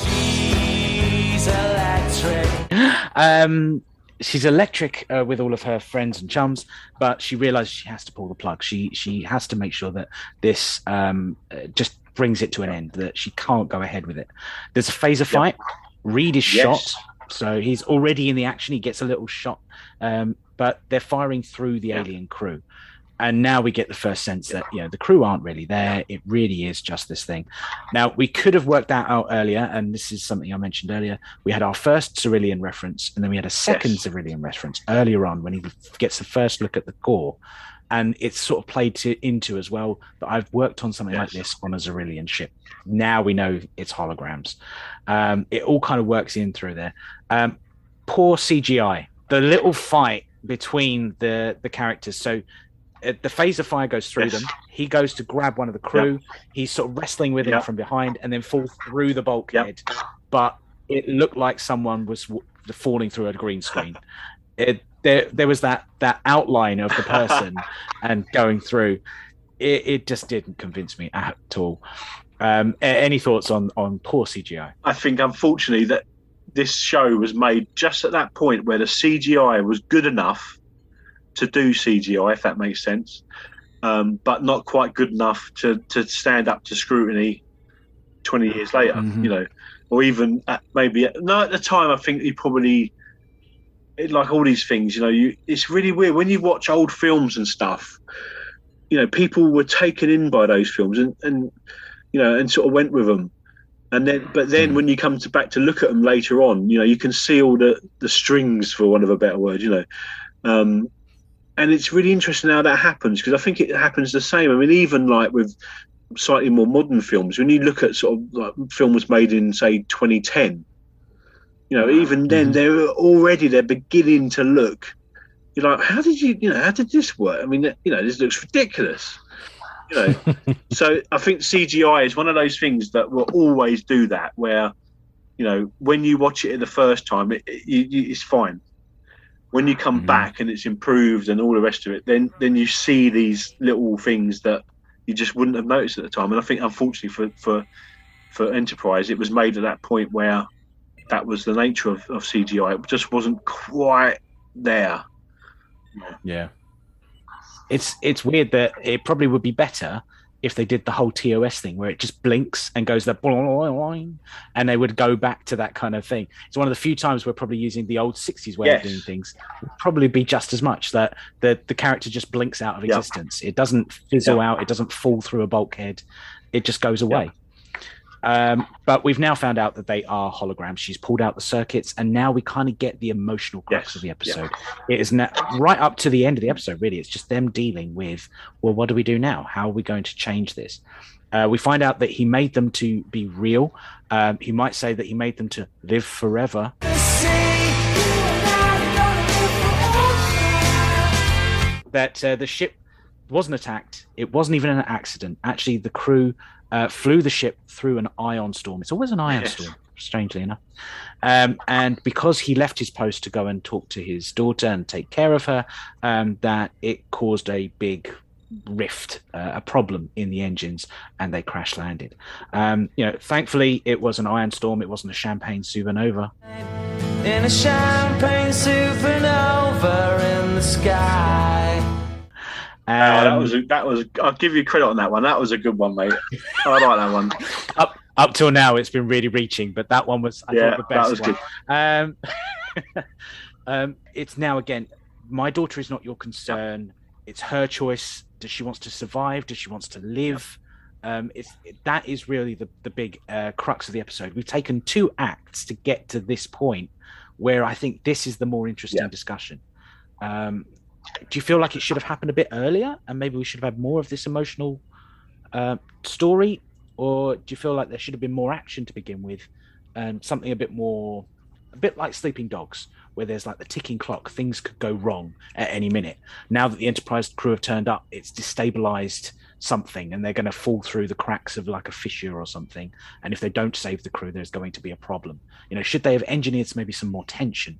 She's electric. um, she's electric uh, with all of her friends and chums, but she realizes she has to pull the plug. She she has to make sure that this um, uh, just brings it to an end. That she can't go ahead with it. There's a phaser fight. Reed is Yes. shot, so he's already in the action. He gets a little shot, um, but they're firing through the alien crew. And now we get the first sense that you know the crew aren't really there. It really is just this thing. Now we could have worked that out earlier, and this is something I mentioned earlier. We had our first Xyrillian reference, and then we had a second Yes. Xyrillian reference earlier on when he gets the first look at the core, and it's sort of played to, into as well that I've worked on something like this on a Xyrillian ship. Now we know it's holograms. Um, it all kind of works in through there. Um, poor CGI. The little fight between the the characters. So uh, the phaser fire goes through Yes. them. He goes to grab one of the crew. He's sort of wrestling with him from behind, and then falls through the bulkhead. But it looked like someone was w- falling through a green screen. it there there was that that outline of the person and going through. It, it just didn't convince me at all. Um, any thoughts on on poor CGI? I think, unfortunately, that this show was made just at that point where the CGI was good enough to do CGI, if that makes sense, um, but not quite good enough to, to stand up to scrutiny 20 years later, Mhm. you know, or even at maybe no, at the time, I think he probably. It, like all these things, you know, you it's really weird when you watch old films and stuff. You know, people were taken in by those films and, and you know, and sort of went with them and then but then when you come to back to look at them later on you know you can see all the the strings for one of a better word you know um and it's really interesting how that happens because i think it happens the same i mean even like with slightly more modern films when you look at sort of like films made in say 2010 you know even then mm-hmm. they're already they're beginning to look you're like how did you you know how did this work i mean you know this looks ridiculous you know so I think CGI is one of those things that will always do that. Where you know when you watch it the first time, it, it, it's fine. When you come mm-hmm. back and it's improved and all the rest of it, then then you see these little things that you just wouldn't have noticed at the time. And I think unfortunately for for for Enterprise, it was made at that point where that was the nature of, of CGI. It just wasn't quite there. Yeah. It's it's weird that it probably would be better if they did the whole TOS thing where it just blinks and goes that and they would go back to that kind of thing. It's one of the few times we're probably using the old 60s way Yes. of doing things. Would probably be just as much that the the character just blinks out of existence. It doesn't fizzle Yeah. out, it doesn't fall through a bulkhead. It just goes away. Um, but we've now found out that they are holograms. She's pulled out the circuits, and now we kind of get the emotional crux Yes, of the episode. It is now, right up to the end of the episode, really. It's just them dealing with, well, what do we do now? How are we going to change this? Uh, we find out that he made them to be real. Um, he might say that he made them to live forever. that uh, the ship wasn't attacked. It wasn't even an accident. Actually, the crew uh, flew the ship through an ion storm. It's always an ion Yes. storm, strangely enough. Um, and because he left his post to go and talk to his daughter and take care of her, um, that it caused a big rift, uh, a problem in the engines, and they crash landed. Um, you know, thankfully, it was an ion storm. It wasn't a champagne supernova. In a champagne supernova in the sky. Oh, that Um, was a, that was. I'll give you credit on that one. That was a good one, mate. I like that one. up up till now it's been really reaching but that one was I Yeah, the that best was one um um it's now again my daughter is not your concern it's her choice does she wants to survive does she wants to live um it's that is really the the big uh, crux of the episode we've taken two acts to get to this point where i think this is the more interesting Yeah. discussion um do you feel like it should have happened a bit earlier and maybe we should have had more of this emotional uh, story? Or do you feel like there should have been more action to begin with and something a bit more a bit like sleeping dogs where there's like the ticking clock things could go wrong at any minute. Now that the enterprise crew have turned up it's destabilized something and they're going to fall through the cracks of like a fissure or something. And if they don't save the crew there's going to be a problem. You know should they have engineered maybe some more tension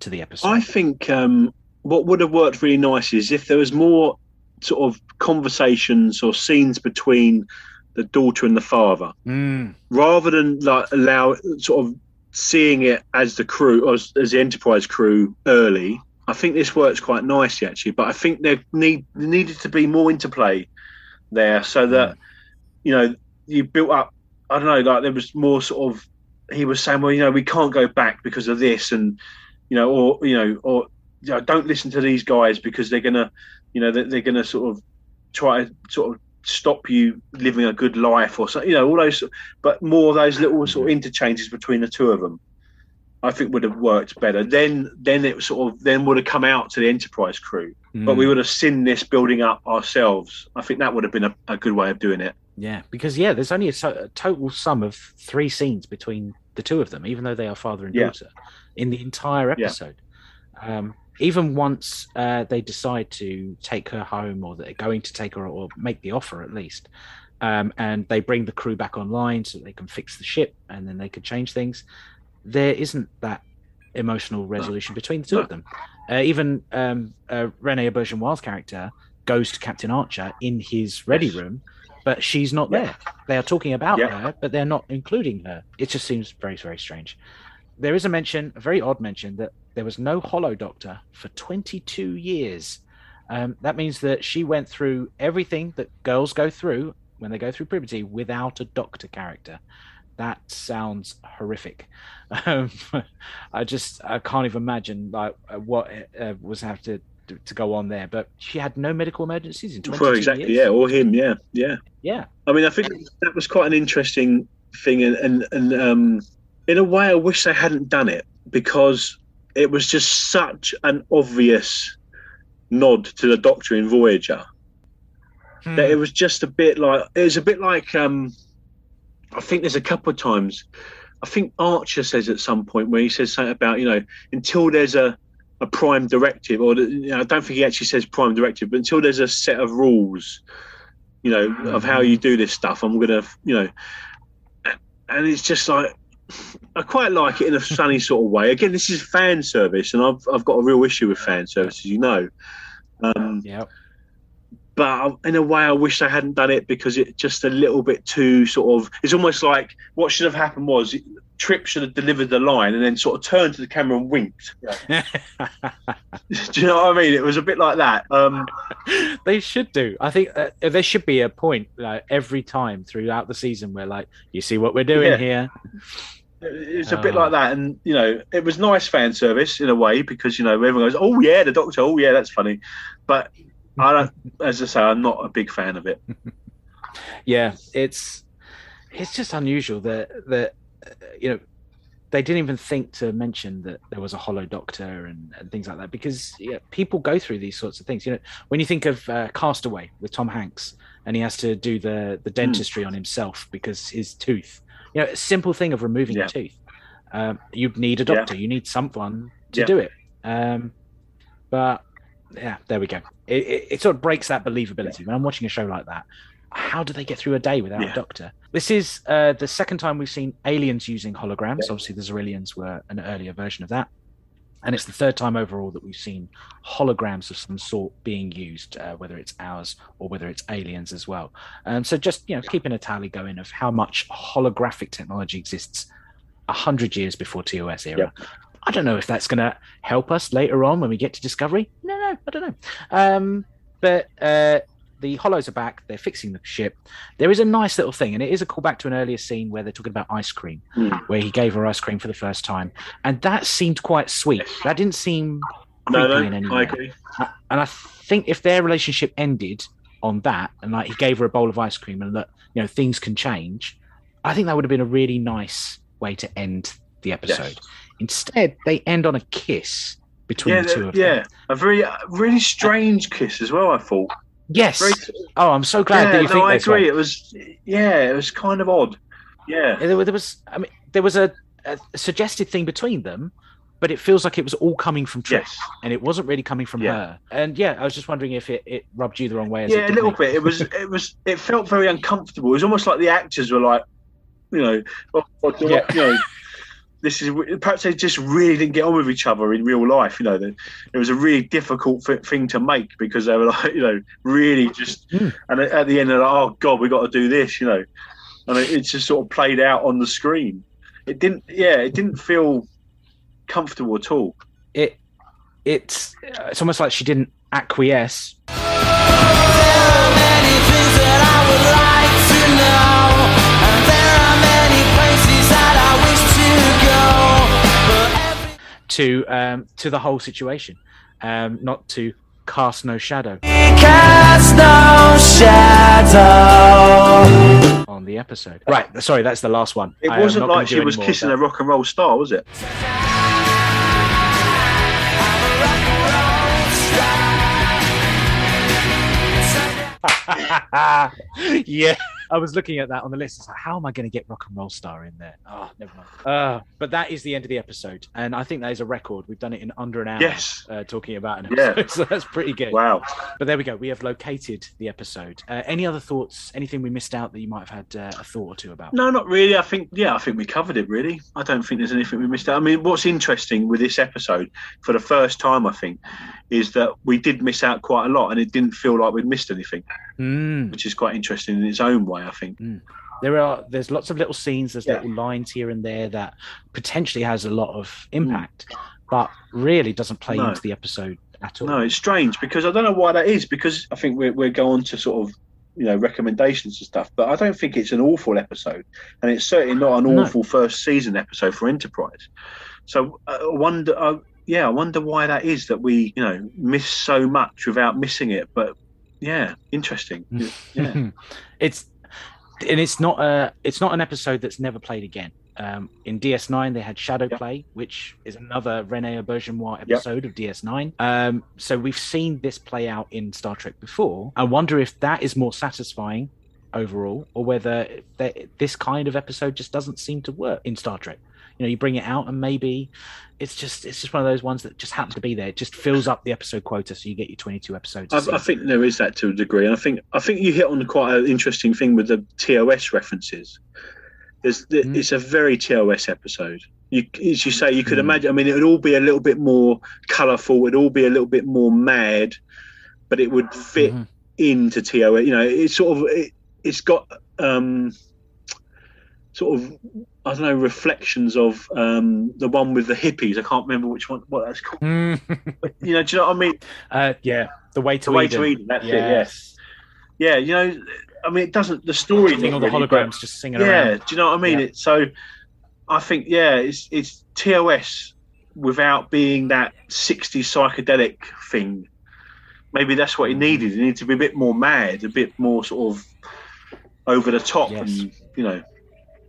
to the episode? I think um, what would have worked really nice is if there was more sort of conversations or scenes between the daughter and the father, Mm, rather than like allow sort of seeing it as the crew as, as the Enterprise crew early. I think this works quite nicely actually, but I think there need there needed to be more interplay there so that you know you built up. I don't know, like there was more sort of. He was saying, well, you know, we can't go back because of this, and you know, or you know, or you know, don't listen to these guys because they're gonna, you know, they're, they're gonna sort of try to sort of stop you living a good life or so, you know, all those, but more of those little sort of interchanges between the two of them. I think would have worked better. Then, then it sort of then would have come out to the Enterprise crew, but we would have seen this building up ourselves. I think that would have been a, a good way of doing it. Yeah, because yeah, there's only a, so- a total sum of three scenes between the two of them, even though they are father and Yeah. daughter, in the entire Yeah. episode. Um, even once uh, they decide to take her home, or they're going to take her, or make the offer at least, um, and they bring the crew back online so they can fix the ship and then they can change things. There isn't that emotional resolution between the two of them. Uh, even um, uh, Rene Auberjonois' character goes to Captain Archer in his ready room, but she's not there. They are talking about Yeah. her, but they're not including her. It just seems very, very strange. There is a mention, a very odd mention, that there was no Holo Doctor for 22 years. Um, that means that she went through everything that girls go through when they go through puberty without a Doctor character. That sounds horrific. Um, I just I can't even imagine like uh, what uh, was have to to go on there. But she had no medical emergencies in 22 Well, exactly. years. Yeah, or him. Yeah, yeah. yeah. I mean, I think that was quite an interesting thing, and and, and um, in a way, I wish they hadn't done it because it was just such an obvious nod to the Doctor in Voyager that it was just a bit like it was a bit like um, I think there's a couple of times. I think Archer says at some point where he says something about you know until there's a a prime directive, or you know, I don't think he actually says prime directive, but until there's a set of rules, you know, of how you do this stuff, I'm gonna, you know, and it's just like I quite like it in a funny sort of way. Again, this is fan service, and I've I've got a real issue with fan service, as you know. Um, Yeah. but in a way, I wish they hadn't done it because it's just a little bit too sort of. It's almost like what should have happened was Trip should have delivered the line and then sort of turned to the camera and winked. Do you know what I mean? It was a bit like that. Um, they should do. I think uh, there should be a point like every time throughout the season where like you see what we're doing Yeah. here. It was a bit Oh. like that, and you know, it was nice fan service in a way because you know everyone goes, "Oh yeah, the Doctor. Oh yeah, that's funny," but I don't. As I say, I'm not a big fan of it. Yeah, it's it's just unusual that that uh, you know they didn't even think to mention that there was a holo doctor and, and things like that because yeah, people go through these sorts of things. You know, when you think of uh, Castaway with Tom Hanks and he has to do the the dentistry on himself because his tooth, you know, a simple thing of removing Yeah. a tooth. Um, you'd need a Yeah. doctor. You need someone to Yeah. do it. Um, but yeah, there we go. It, it, it sort of breaks that believability. When I'm watching a show like that, how do they get through a day without Yeah. a doctor? This is uh, the second time we've seen aliens using holograms. Obviously, the Xyrillians were an earlier version of that. And it's the third time overall that we've seen holograms of some sort being used, uh, whether it's ours or whether it's aliens as well. Um, so just you know, keeping a tally going of how much holographic technology exists a hundred years before TOS era. I don't know if that's going to help us later on when we get to Discovery. No, no, I don't know. Um, but uh, the Hollows are back. They're fixing the ship. There is a nice little thing, and it is a callback to an earlier scene where they're talking about ice cream, Hmm. where he gave her ice cream for the first time, and that seemed quite sweet. That didn't seem No, creepy in no, any I way. agree. And I think if their relationship ended on that, and like he gave her a bowl of ice cream, and look, you know, things can change. I think that would have been a really nice way to end the episode. Instead, they end on a kiss between Yeah, the two of yeah, them. Yeah, a very, uh, really strange kiss as well. I thought. Yes. Very- oh, I'm so glad yeah, that you no, think I this agree. way. It was, yeah, it was kind of odd. Yeah, There, was- there was, I mean, there was a, a suggested thing between them, but it feels like it was all coming from Trip, Yes. and it wasn't really coming from Yeah. her. And yeah, I was just wondering if it, it rubbed you the wrong way. As yeah, a little me. bit. It was, it was, it felt very uncomfortable. It was almost like the actors were like, you know, oh, oh, Yeah. you know, this is perhaps they just really didn't get on with each other in real life. You know, that it was a really difficult th- thing to make because they were like, you know, really just, Mm. and at the end they're like, oh god, we got to do this, you know, and it, it just sort of played out on the screen. It didn't, yeah, it didn't feel comfortable at all. it it's it's almost like she didn't acquiesce to um to the whole situation um not to cast no shadow. Cast no shadow. on the episode. Right sorry that's the last one. It I wasn't not like she was kissing a rock and roll star, was it? yeah I was looking at that on the list. It's like, how am I going to get Rock and Roll Star in there? Oh, never mind. Uh, but that is the end of the episode, and I think that is a record. We've done it in under an hour. Yes. uh, talking about an Yeah. episode, so that's pretty good. Wow. But there we go. We have located the episode. Uh, any other thoughts? Anything we missed out that you might have had uh, a thought or two about? No, not really. I think, yeah, I think we covered it really. I don't think there's anything we missed out. I mean, what's interesting with this episode, for the first time, I think, is that we did miss out quite a lot and it didn't feel like we'd missed anything, Mm. which is quite interesting in its own way, I think. there are there's lots of little scenes there's Yeah. little lines here and there that potentially has a lot of impact but really doesn't play. No. into the episode at all No, it's strange because I don't know why that is. Because I think we're we're going to sort of you know recommendations and stuff, but I don't think it's an awful episode, and it's certainly not an No. awful first season episode for Enterprise. So uh, I wonder, uh, yeah, I wonder why that is that we you know miss so much without missing it. But yeah, interesting. Yeah, it's and it's not a it's not an episode that's never played again um, in DS9 they had Shadow Yep. Play, which is another Rene Auberjonois episode of DS9. Um, so we've seen this play out in Star Trek before. I wonder if that is more satisfying overall, or whether that, this kind of episode just doesn't seem to work in Star Trek. You know, you bring it out and maybe it's just it's just one of those ones that just happens to be there. It just fills up the episode quota, so you get your 22 episodes. I, season. think there is that to a degree, and I think I think you hit on quite an interesting thing with the TOS references. There's, the, Mm. It's a very TOS episode. You, as you say, you could Mm. imagine. I mean, it would all be a little bit more colourful. It'd all be a little bit more mad, but it would fit Mhm. into TOS. You know, it's sort of it, it's got um, sort of I don't know reflections of um, the one with the hippies. I can't remember which one what that's called. Mm. You know, do you know what I mean? uh, yeah, the way to The way Eden. to Eden. That's it. Yes. Yes. Yeah, you know, I mean, it doesn't. The story, Seeing all the really, holograms just singing but- Yeah, around. do you know what I mean? Yeah. It, so, I think yeah, it's it's TOS without being that '60s psychedelic thing. Maybe that's what it Mm-hmm. needed. It needed to be a bit more mad, a bit more sort of over the top, Yes. and you know,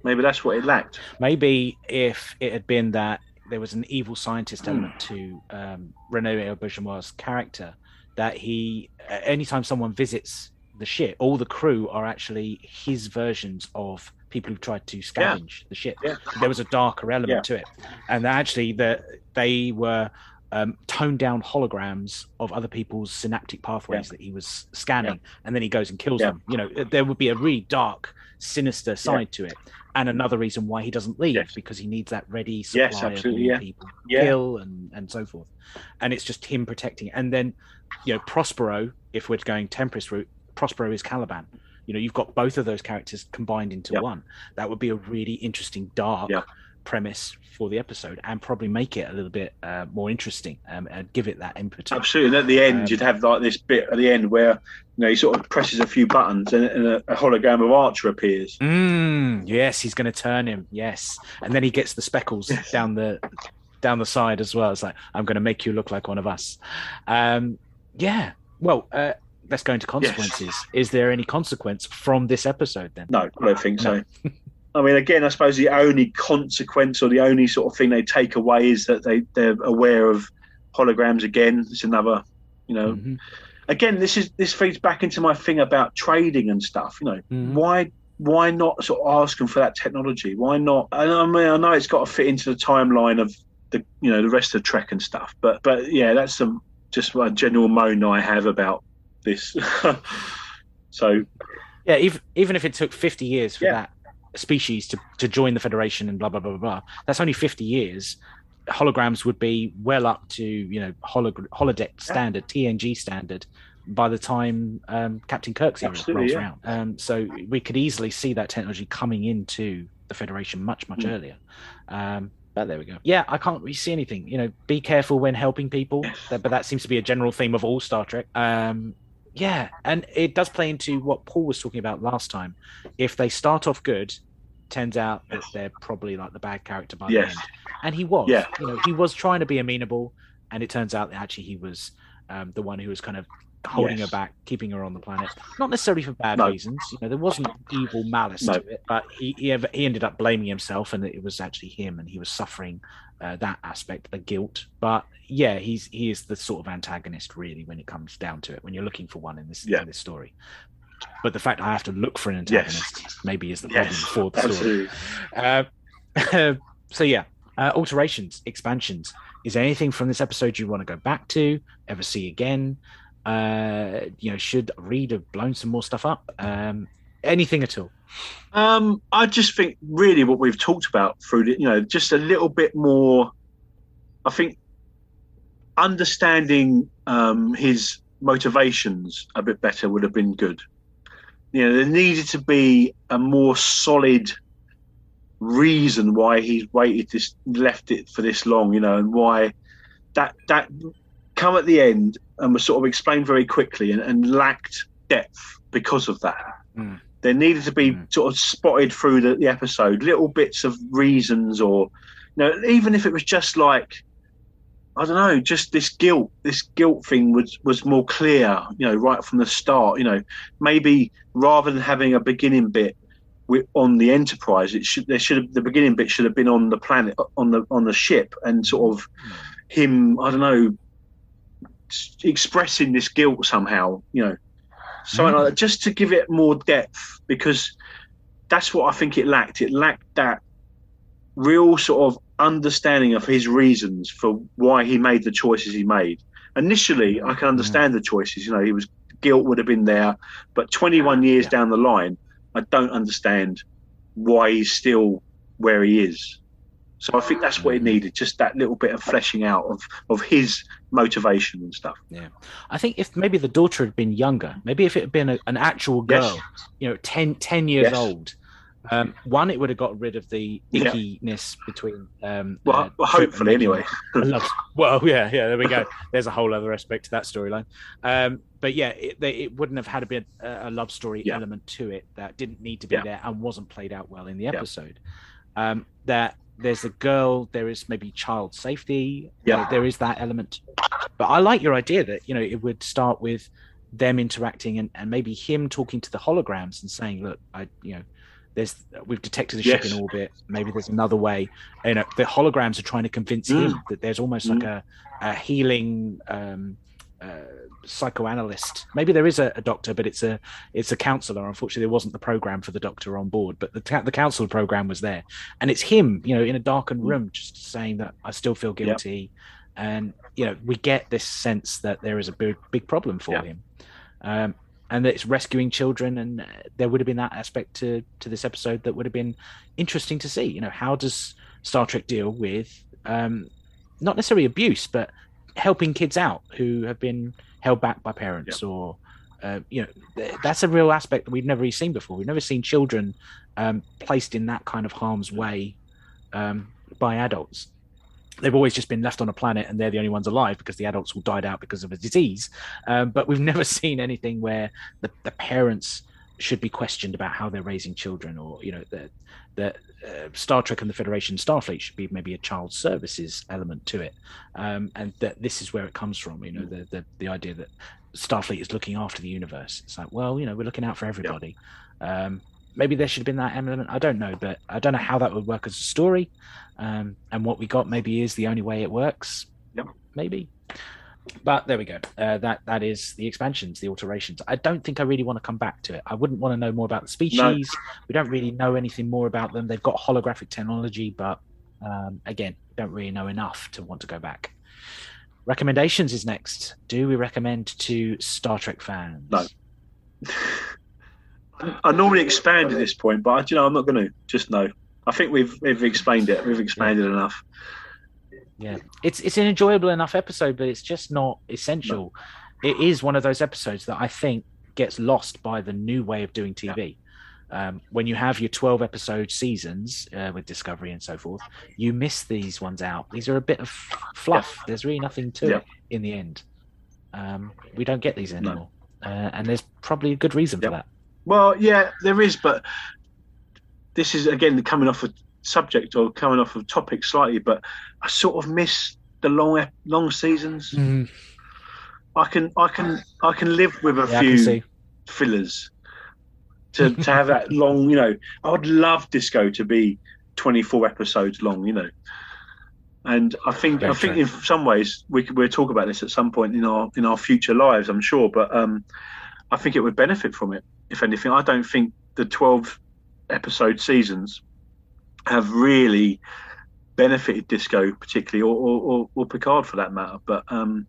maybe that's what it lacked. Maybe if it had been that there was an evil scientist Hmm. element to um, Rene Auberjonois' character, that he, anytime someone visits the ship, all the crew are actually his versions of people who've tried to scavenge the ship. Yeah. There was a darker element Yeah. to it, and actually the they were. Um, toned down holograms of other people's synaptic pathways that he was scanning, and then he goes and kills Yeah. them. You know, there would be a really dark, sinister side to it, and another reason why he doesn't leave Yes. because he needs that ready supply Yes, of yeah. people to Yeah. kill and and so forth and it's just him protecting it. and then you know prospero if we're going tempest route prospero is caliban you know you've got both of those characters combined into Yeah. one that would be a really interesting dark Yeah. premise for the episode and probably make it a little bit uh, more interesting um, and give it that impetus Absolutely. And at the end, Um, you'd have like this bit at the end where you know he sort of presses a few buttons and, and a, a hologram of Archer appears. Mm, yes, he's going to turn him. Yes, and then he gets the speckles Yes. down the down the side as well. It's like I'm going to make you look like one of us. Um, yeah. Well, uh, let's go into consequences. Is there any consequence from this episode then? No, I don't think so. I mean, again, I suppose the only consequence or the only sort of thing they take away is that they they're aware of holograms again. It's another, you know. Mhm. Again, this is this feeds back into my thing about trading and stuff. You know, Mhm. why why not sort of ask them for that technology? Why not? And I mean, I know it's got to fit into the timeline of the you know the rest of Trek and stuff, but but yeah, that's some just a general moan I have about this. so Yeah, even even if it took 50 years for Yeah. that species to, to join the Federation and blah blah blah blah blah, that's only 50 years. Holograms would be well up to you know holog- holodeck standard, TNG standard, by the time um, Captain Kirk's era rolls yeah. around. Um, so we could easily see that technology coming into the Federation much much Mm. earlier. Um, but there we go. Yeah, I can't really see anything. You know, be careful when helping people. That, but that seems to be a general theme of all Star Trek. Um, yeah, and it does play into what Paul was talking about last time. If they start off good, turns out that they're probably like the bad character by Yes. the end. And he was. Yeah. You know, he was trying to be amenable, and it turns out that actually he was um, the one who was kind of holding Yes. her back, keeping her on the planet. Not necessarily for bad No. reasons. You know, there wasn't evil malice No. to it, but he he, ev- he ended up blaming himself, and it was actually him, and he was suffering uh, that aspect, the guilt. But yeah, he's he is the sort of antagonist really when it comes down to it. When you're looking for one in this Yeah. in this story. But the fact I have to look for an antagonist maybe is the problem Yes, for the story. Uh, so yeah, uh, alterations, expansions. Is there anything from this episode you want to go back to, ever see again? Uh, you know, should Reed have blown some more stuff up? Um, anything at all? Um, I just think really what we've talked about through the, you know, just a little bit more. I think understanding um, his motivations a bit better would have been good. You know, there needed to be a more solid reason why he's waited this, left it for this long. You know, and why that that come at the end and was sort of explained very quickly and, and lacked depth because of that Mm. there needed to be Mm. sort of spotted through the, the episode little bits of reasons or you know even if it was just like i don't know just this guilt this guilt thing was was more clear you know right from the start you know. Maybe rather than having a beginning bit on the enterprise it should there should have the beginning bit should have been on the planet on the on the ship and sort of hmm. him i don't know expressing this guilt somehow you know. Something like that, hmm. just to give it more depth because that's what I think it lacked. It lacked that real sort of understanding of his reasons for why he made the choices he made. Initially, I can mm-hmm. understand the choices. You know, he was guilt would have been there, but 21 years Yeah. down the line, I don't understand why he's still where he is. So I think that's what it mm-hmm. needed, just that little bit of fleshing out of, of his motivation and stuff. Yeah. I think if maybe the daughter had been younger, maybe if it had been a, an actual Yes. girl, you know, 10, 10 years Yes. old, um, one, it would have got rid of the Yeah. ickiness between. Um, Well, uh, well hopefully, anyway. well, yeah, yeah, there we go. There's a whole other aspect to that storyline. Um, but yeah, it, they, it wouldn't have had a bit a, a love story Yeah. element to it that didn't need to be Yeah. there and wasn't played out well in the episode. Um, that there's a girl, there is maybe child safety. Yeah. there- there is that element. But I like your idea that you know it would start with them interacting and, and maybe him talking to the holograms and saying, "Look, I you know." There's, we've detected a ship Yes. in orbit. Maybe there's another way. You know, the holograms are trying to convince him Mm. that there's almost like a, a healing um, uh, psychoanalyst. Maybe there is a, a doctor, but it's a it's a counselor. Unfortunately, there wasn't the program for the doctor on board, but the ta- the counselor program was there, and it's him, you know, in a darkened room, just saying that I still feel Mm. Yep. guilty, and you know, we get this sense that there is a big big problem for Yeah. him. Um, and that it's rescuing children, and uh, there would have been that aspect to to this episode that would have been interesting to see. You know, how does Star Trek deal with um, not necessarily abuse, but helping kids out who have been held back by parents or uh, you know th- that's a real aspect that we've never really seen before. We've never seen children um, placed in that kind of harm's way um, by adults they've always just been left on a planet and they're the only ones alive because the adults all died out because of a disease um, but we've never seen anything where the, the parents should be questioned about how they're raising children or you know the the uh, Star Trek and the Federation Starfleet should be maybe a child services element to it, um, and that this is where it comes from. You know, the, the the idea that Starfleet is looking after the universe. It's like, well, you know, we're looking out for everybody. Um, maybe there should have been that element. I don't know, but I don't know how that would work as a story. Um, and what we got maybe is the only way it works. Yep. Maybe. But there we go. Uh, that that is the expansions, the alterations. I don't think I really want to come back to it. I wouldn't want to know more about the species. We don't really know anything more about them. They've got holographic technology, but um, again, don't really know enough to want to go back. Recommendations is next. Do we recommend to Star Trek fans? No. I normally expand at this point, but you know I'm not going to. Just no. I think we've we've explained it. We've expanded enough. Yeah, it's it's an enjoyable enough episode, but it's just not essential. It is one of those episodes that I think gets lost by the new way of doing TV. Um, when you have your 12 episode seasons uh, with Discovery and so forth, you miss these ones out. These are a bit of fluff. There's really nothing to Yeah. it in the end. Um, we don't get these anymore. Uh, and there's probably a good reason for that. Well, yeah, there is, but this is again coming off a subject or coming off of topic slightly. But I sort of miss the long long seasons. I can I can I can live with a Yeah, I can see. few fillers to to have that long. You know, I would love Disco to be twenty four episodes long. You know. And I think I think in some ways we could we'll talk about this at some point in our in our future lives, I'm sure. But um, I think it would benefit from it. If anything, I don't think the twelve episode seasons have really benefited Disco particularly, or or, or, Picard for that matter. But um,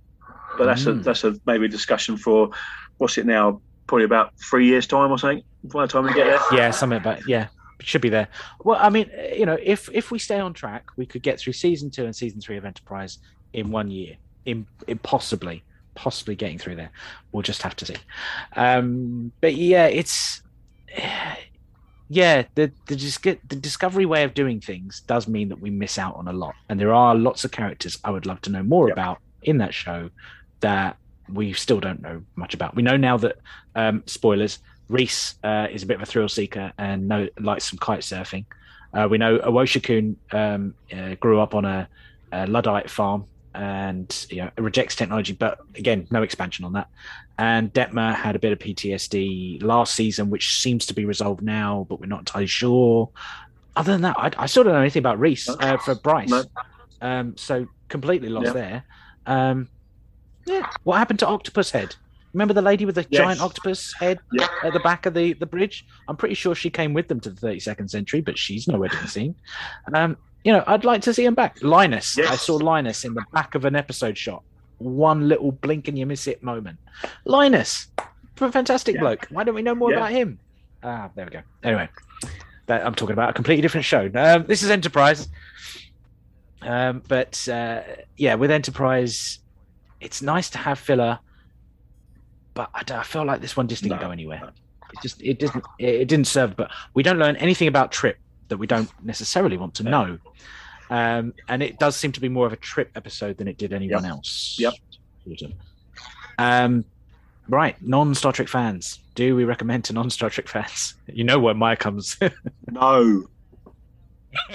but that's a Mm. that's a maybe a discussion for what's it now? Probably about three years time or something. By the time we get there. Yeah, something about yeah, it should be there. Well, I mean, you know, if if we stay on track, we could get through season two and season three of Enterprise in one year. In, in possibly, possibly getting through there. We'll just have to see. Um, but yeah, it's yeah, the the, the discovery way of doing things does mean that we miss out on a lot, and there are lots of characters I would love to know more Yeah. about in that show that we still don't know much about. We know now that um, spoilers. Rhys uh, is a bit of a thrill seeker and know, likes some kite surfing. Uh, we know Owosekun um, uh, grew up on a, a Luddite farm and you know, rejects technology, but again, no expansion on that. And Detmer had a bit of PTSD last season, which seems to be resolved now, but we're not entirely sure. Other than that, I, I still don't know anything about Rhys uh, for Bryce. No. Um, so completely lost Yeah. there. Um, yeah, what happened to Octopus Head? Remember the lady with the Yes. giant octopus head Yeah. at the back of the, the bridge? I'm pretty sure she came with them to the 32nd century, but she's nowhere to be seen. Um, you know, I'd like to see him back. Linus, Yes. I saw Linus in the back of an episode shot. One little blink and you miss it moment. Linus, fantastic Yeah. bloke. Why don't we know more Yeah. about him? Ah, there we go. Anyway, that, I'm talking about a completely different show. Um, this is Enterprise. Um, but uh, yeah, with Enterprise, it's nice to have filler, but I, don't- I feel like this one just didn't No, go anywhere. It just it didn't it didn't serve. But we don't learn anything about Trip that we don't necessarily want to know. Um, and it does seem to be more of a Trip episode than it did anyone else. Yep. Um, right, non Star Trek fans. Do we recommend to non Star Trek fans? You know where Maya comes. No.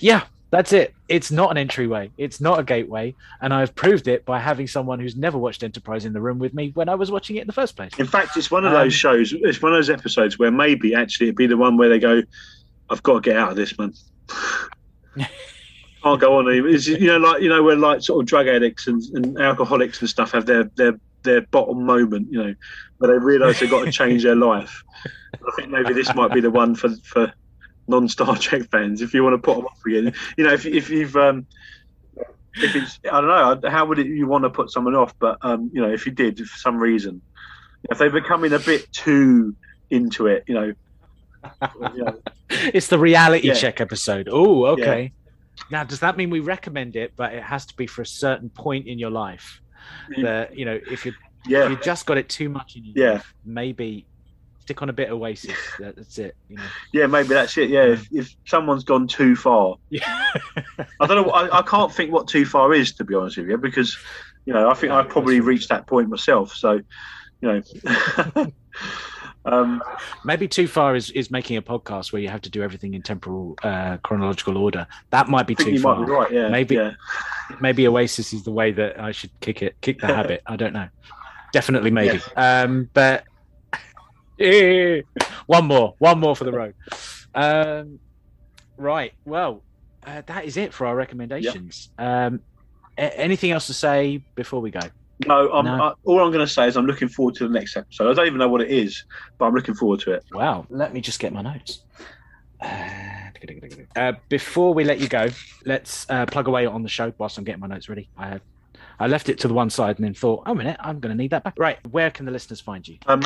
yeah, that's it. It's not an entryway. It's not a gateway, and I've proved it by having someone who's never watched Enterprise in the room with me when I was watching it in the first place. In fact, it's one of Um, those shows. It's one of those episodes where maybe actually it'd be the one where they go, "I've got to get out of this, man. I'll go on." It's, you know, like you know, where like sort of drug addicts and, and alcoholics and stuff have their their their bottom moment. You know, where they realise they've got to change their life. I think maybe this might be the one for for non Star Trek fans if you want to put them off again. You know, if if you've um, if it's I don't know how would it, you want to put someone off, but um, you know, if you did for some reason, if they're becoming a bit too into it, you know, you know, It's the reality Yeah. check episode. Oh, okay. Now, does that mean we recommend it, but it has to be for a certain point in your life? That you know, if you if yeah, you just got it too much in your Yeah. life, maybe stick on a bit of Oasis. That's it. You know. yeah, maybe that's it. Yeah, if, if someone's gone too far, Yeah. I don't know. I, I can't think what too far is to be honest with you, because you know, I think Yeah, I've probably reached that point myself. So, you know, um, Maybe too far is, is making a podcast where you have to do everything in temporal uh, chronological order. That might be I too far. be right. Yeah, Maybe- Yeah. Maybe Oasis is the way that I should kick it, kick the habit. I don't know. Definitely, maybe. Um, but Eh, one more, one more for the road. Um, right. Well, uh, that is it for our recommendations. Um, a- anything else to say before we go? No, I'm, No. I, all I'm going to say is I'm looking forward to the next episode. I don't even know what it is, but I'm looking forward to it. Wow. Let me just get my notes. Uh, before we let you go, let's uh, plug away on the show whilst I'm getting my notes ready. I I left it to the one side and then thought, oh, a minute, I'm going to need that back. Right. Where can the listeners find you? Um,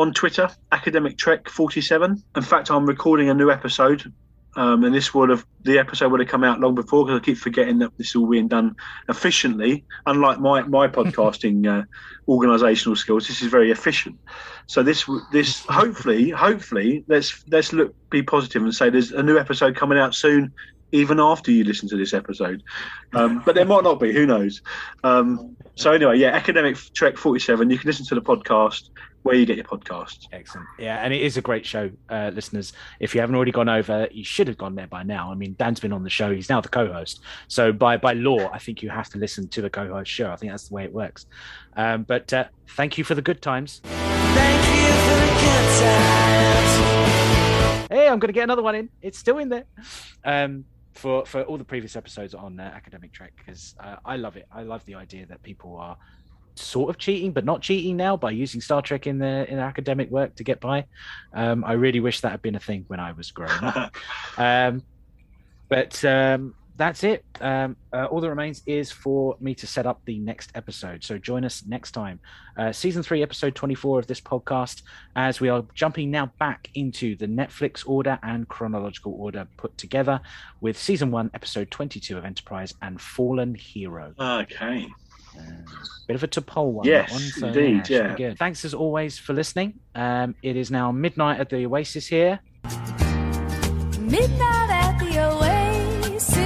on Twitter, Academic Trek 47. In fact, I'm recording a new episode, um, and this would have the episode would have come out long before because I keep forgetting that this is all being done efficiently. Unlike my my podcasting uh, organisational skills, this is very efficient. So this this hopefully hopefully let's let's look be positive and say there's a new episode coming out soon. Even after you listen to this episode, um, but there might not be. Who knows? Um, so anyway, yeah, Academic Trek 47. You can listen to the podcast where you get your podcast. Excellent. Yeah, and it is a great show, uh, listeners. If you haven't already gone over, you should have gone there by now. I mean, Dan's been on the show; he's now the co-host. So by by law, I think you have to listen to the co-host show. I think that's the way it works. Um, but uh, thank you for the good times. Thank you for the good times. Hey, I'm going to get another one in. It's still in there. Um, for for all the previous episodes on uh, Academic Trek because uh, I love it. I love the idea that people are sort of cheating, but not cheating now by using Star Trek in their in their academic work to get by. Um, I really wish that had been a thing when I was growing up. um, but um, that's it. Um, uh, all that remains is for me to set up the next episode. So join us next time, uh, season three, episode 24 of this podcast, as we are jumping now back into the Netflix order and chronological order put together with season one, episode 22 of Enterprise and Fallen Hero. Okay. Bit of a T'Pol one. Yes, one, so, indeed, should be yeah. Good. Thanks as always for listening. Um, it is now midnight at the Oasis here. Midnight at the Oasis.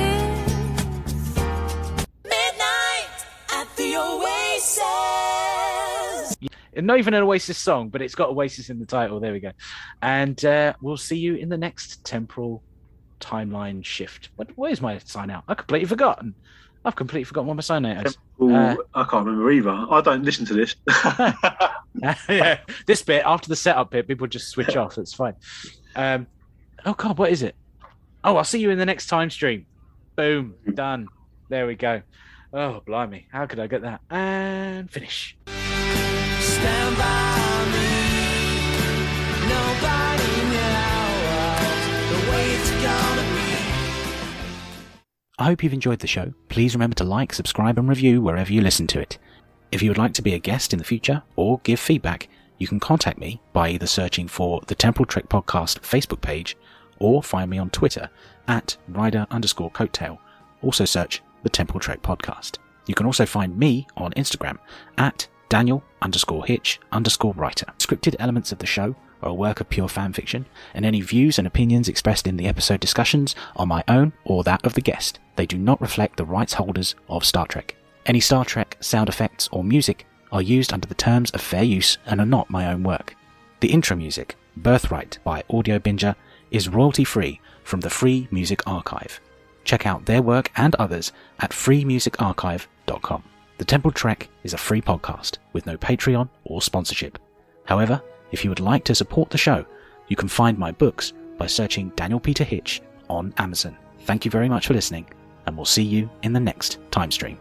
Midnight at the Oasis. Not even an Oasis song, but it's got Oasis in the title. There we go. And uh, we'll see you in the next temporal timeline shift. What, where's my sign out? I completely forgotten. I've completely forgotten what my sign out is. Well, Uh, I can't remember either. I don't listen to this. yeah, this bit after the setup bit, people just switch off. It's fine. Um, oh God, what is it? Oh, I'll see you in the next time stream. Boom, done. There we go. Oh, blimey, how could I get that? And finish. Stand by I hope you've enjoyed the show. Please remember to like, subscribe, and review wherever you listen to it. If you would like to be a guest in the future or give feedback, you can contact me by either searching for the Temporal Trek Podcast Facebook page or find me on Twitter at rider underscore coattail. Also search the Temporal Trek Podcast. You can also find me on Instagram at Daniel underscore Hitch underscore writer. Scripted elements of the show are a work of pure fan fiction, and any views and opinions expressed in the episode discussions are my own or that of the guest. They do not reflect the rights holders of Star Trek. Any Star Trek sound effects or music are used under the terms of fair use and are not my own work. The intro music, Birthright by Audio Binger, is royalty free from the Free Music Archive. Check out their work and others at freemusicarchive.com. The Temporal Trek is a free podcast with no Patreon or sponsorship. However, if you would like to support the show, you can find my books by searching Daniel Peter Hitch on Amazon. Thank you very much for listening, and we'll see you in the next time stream.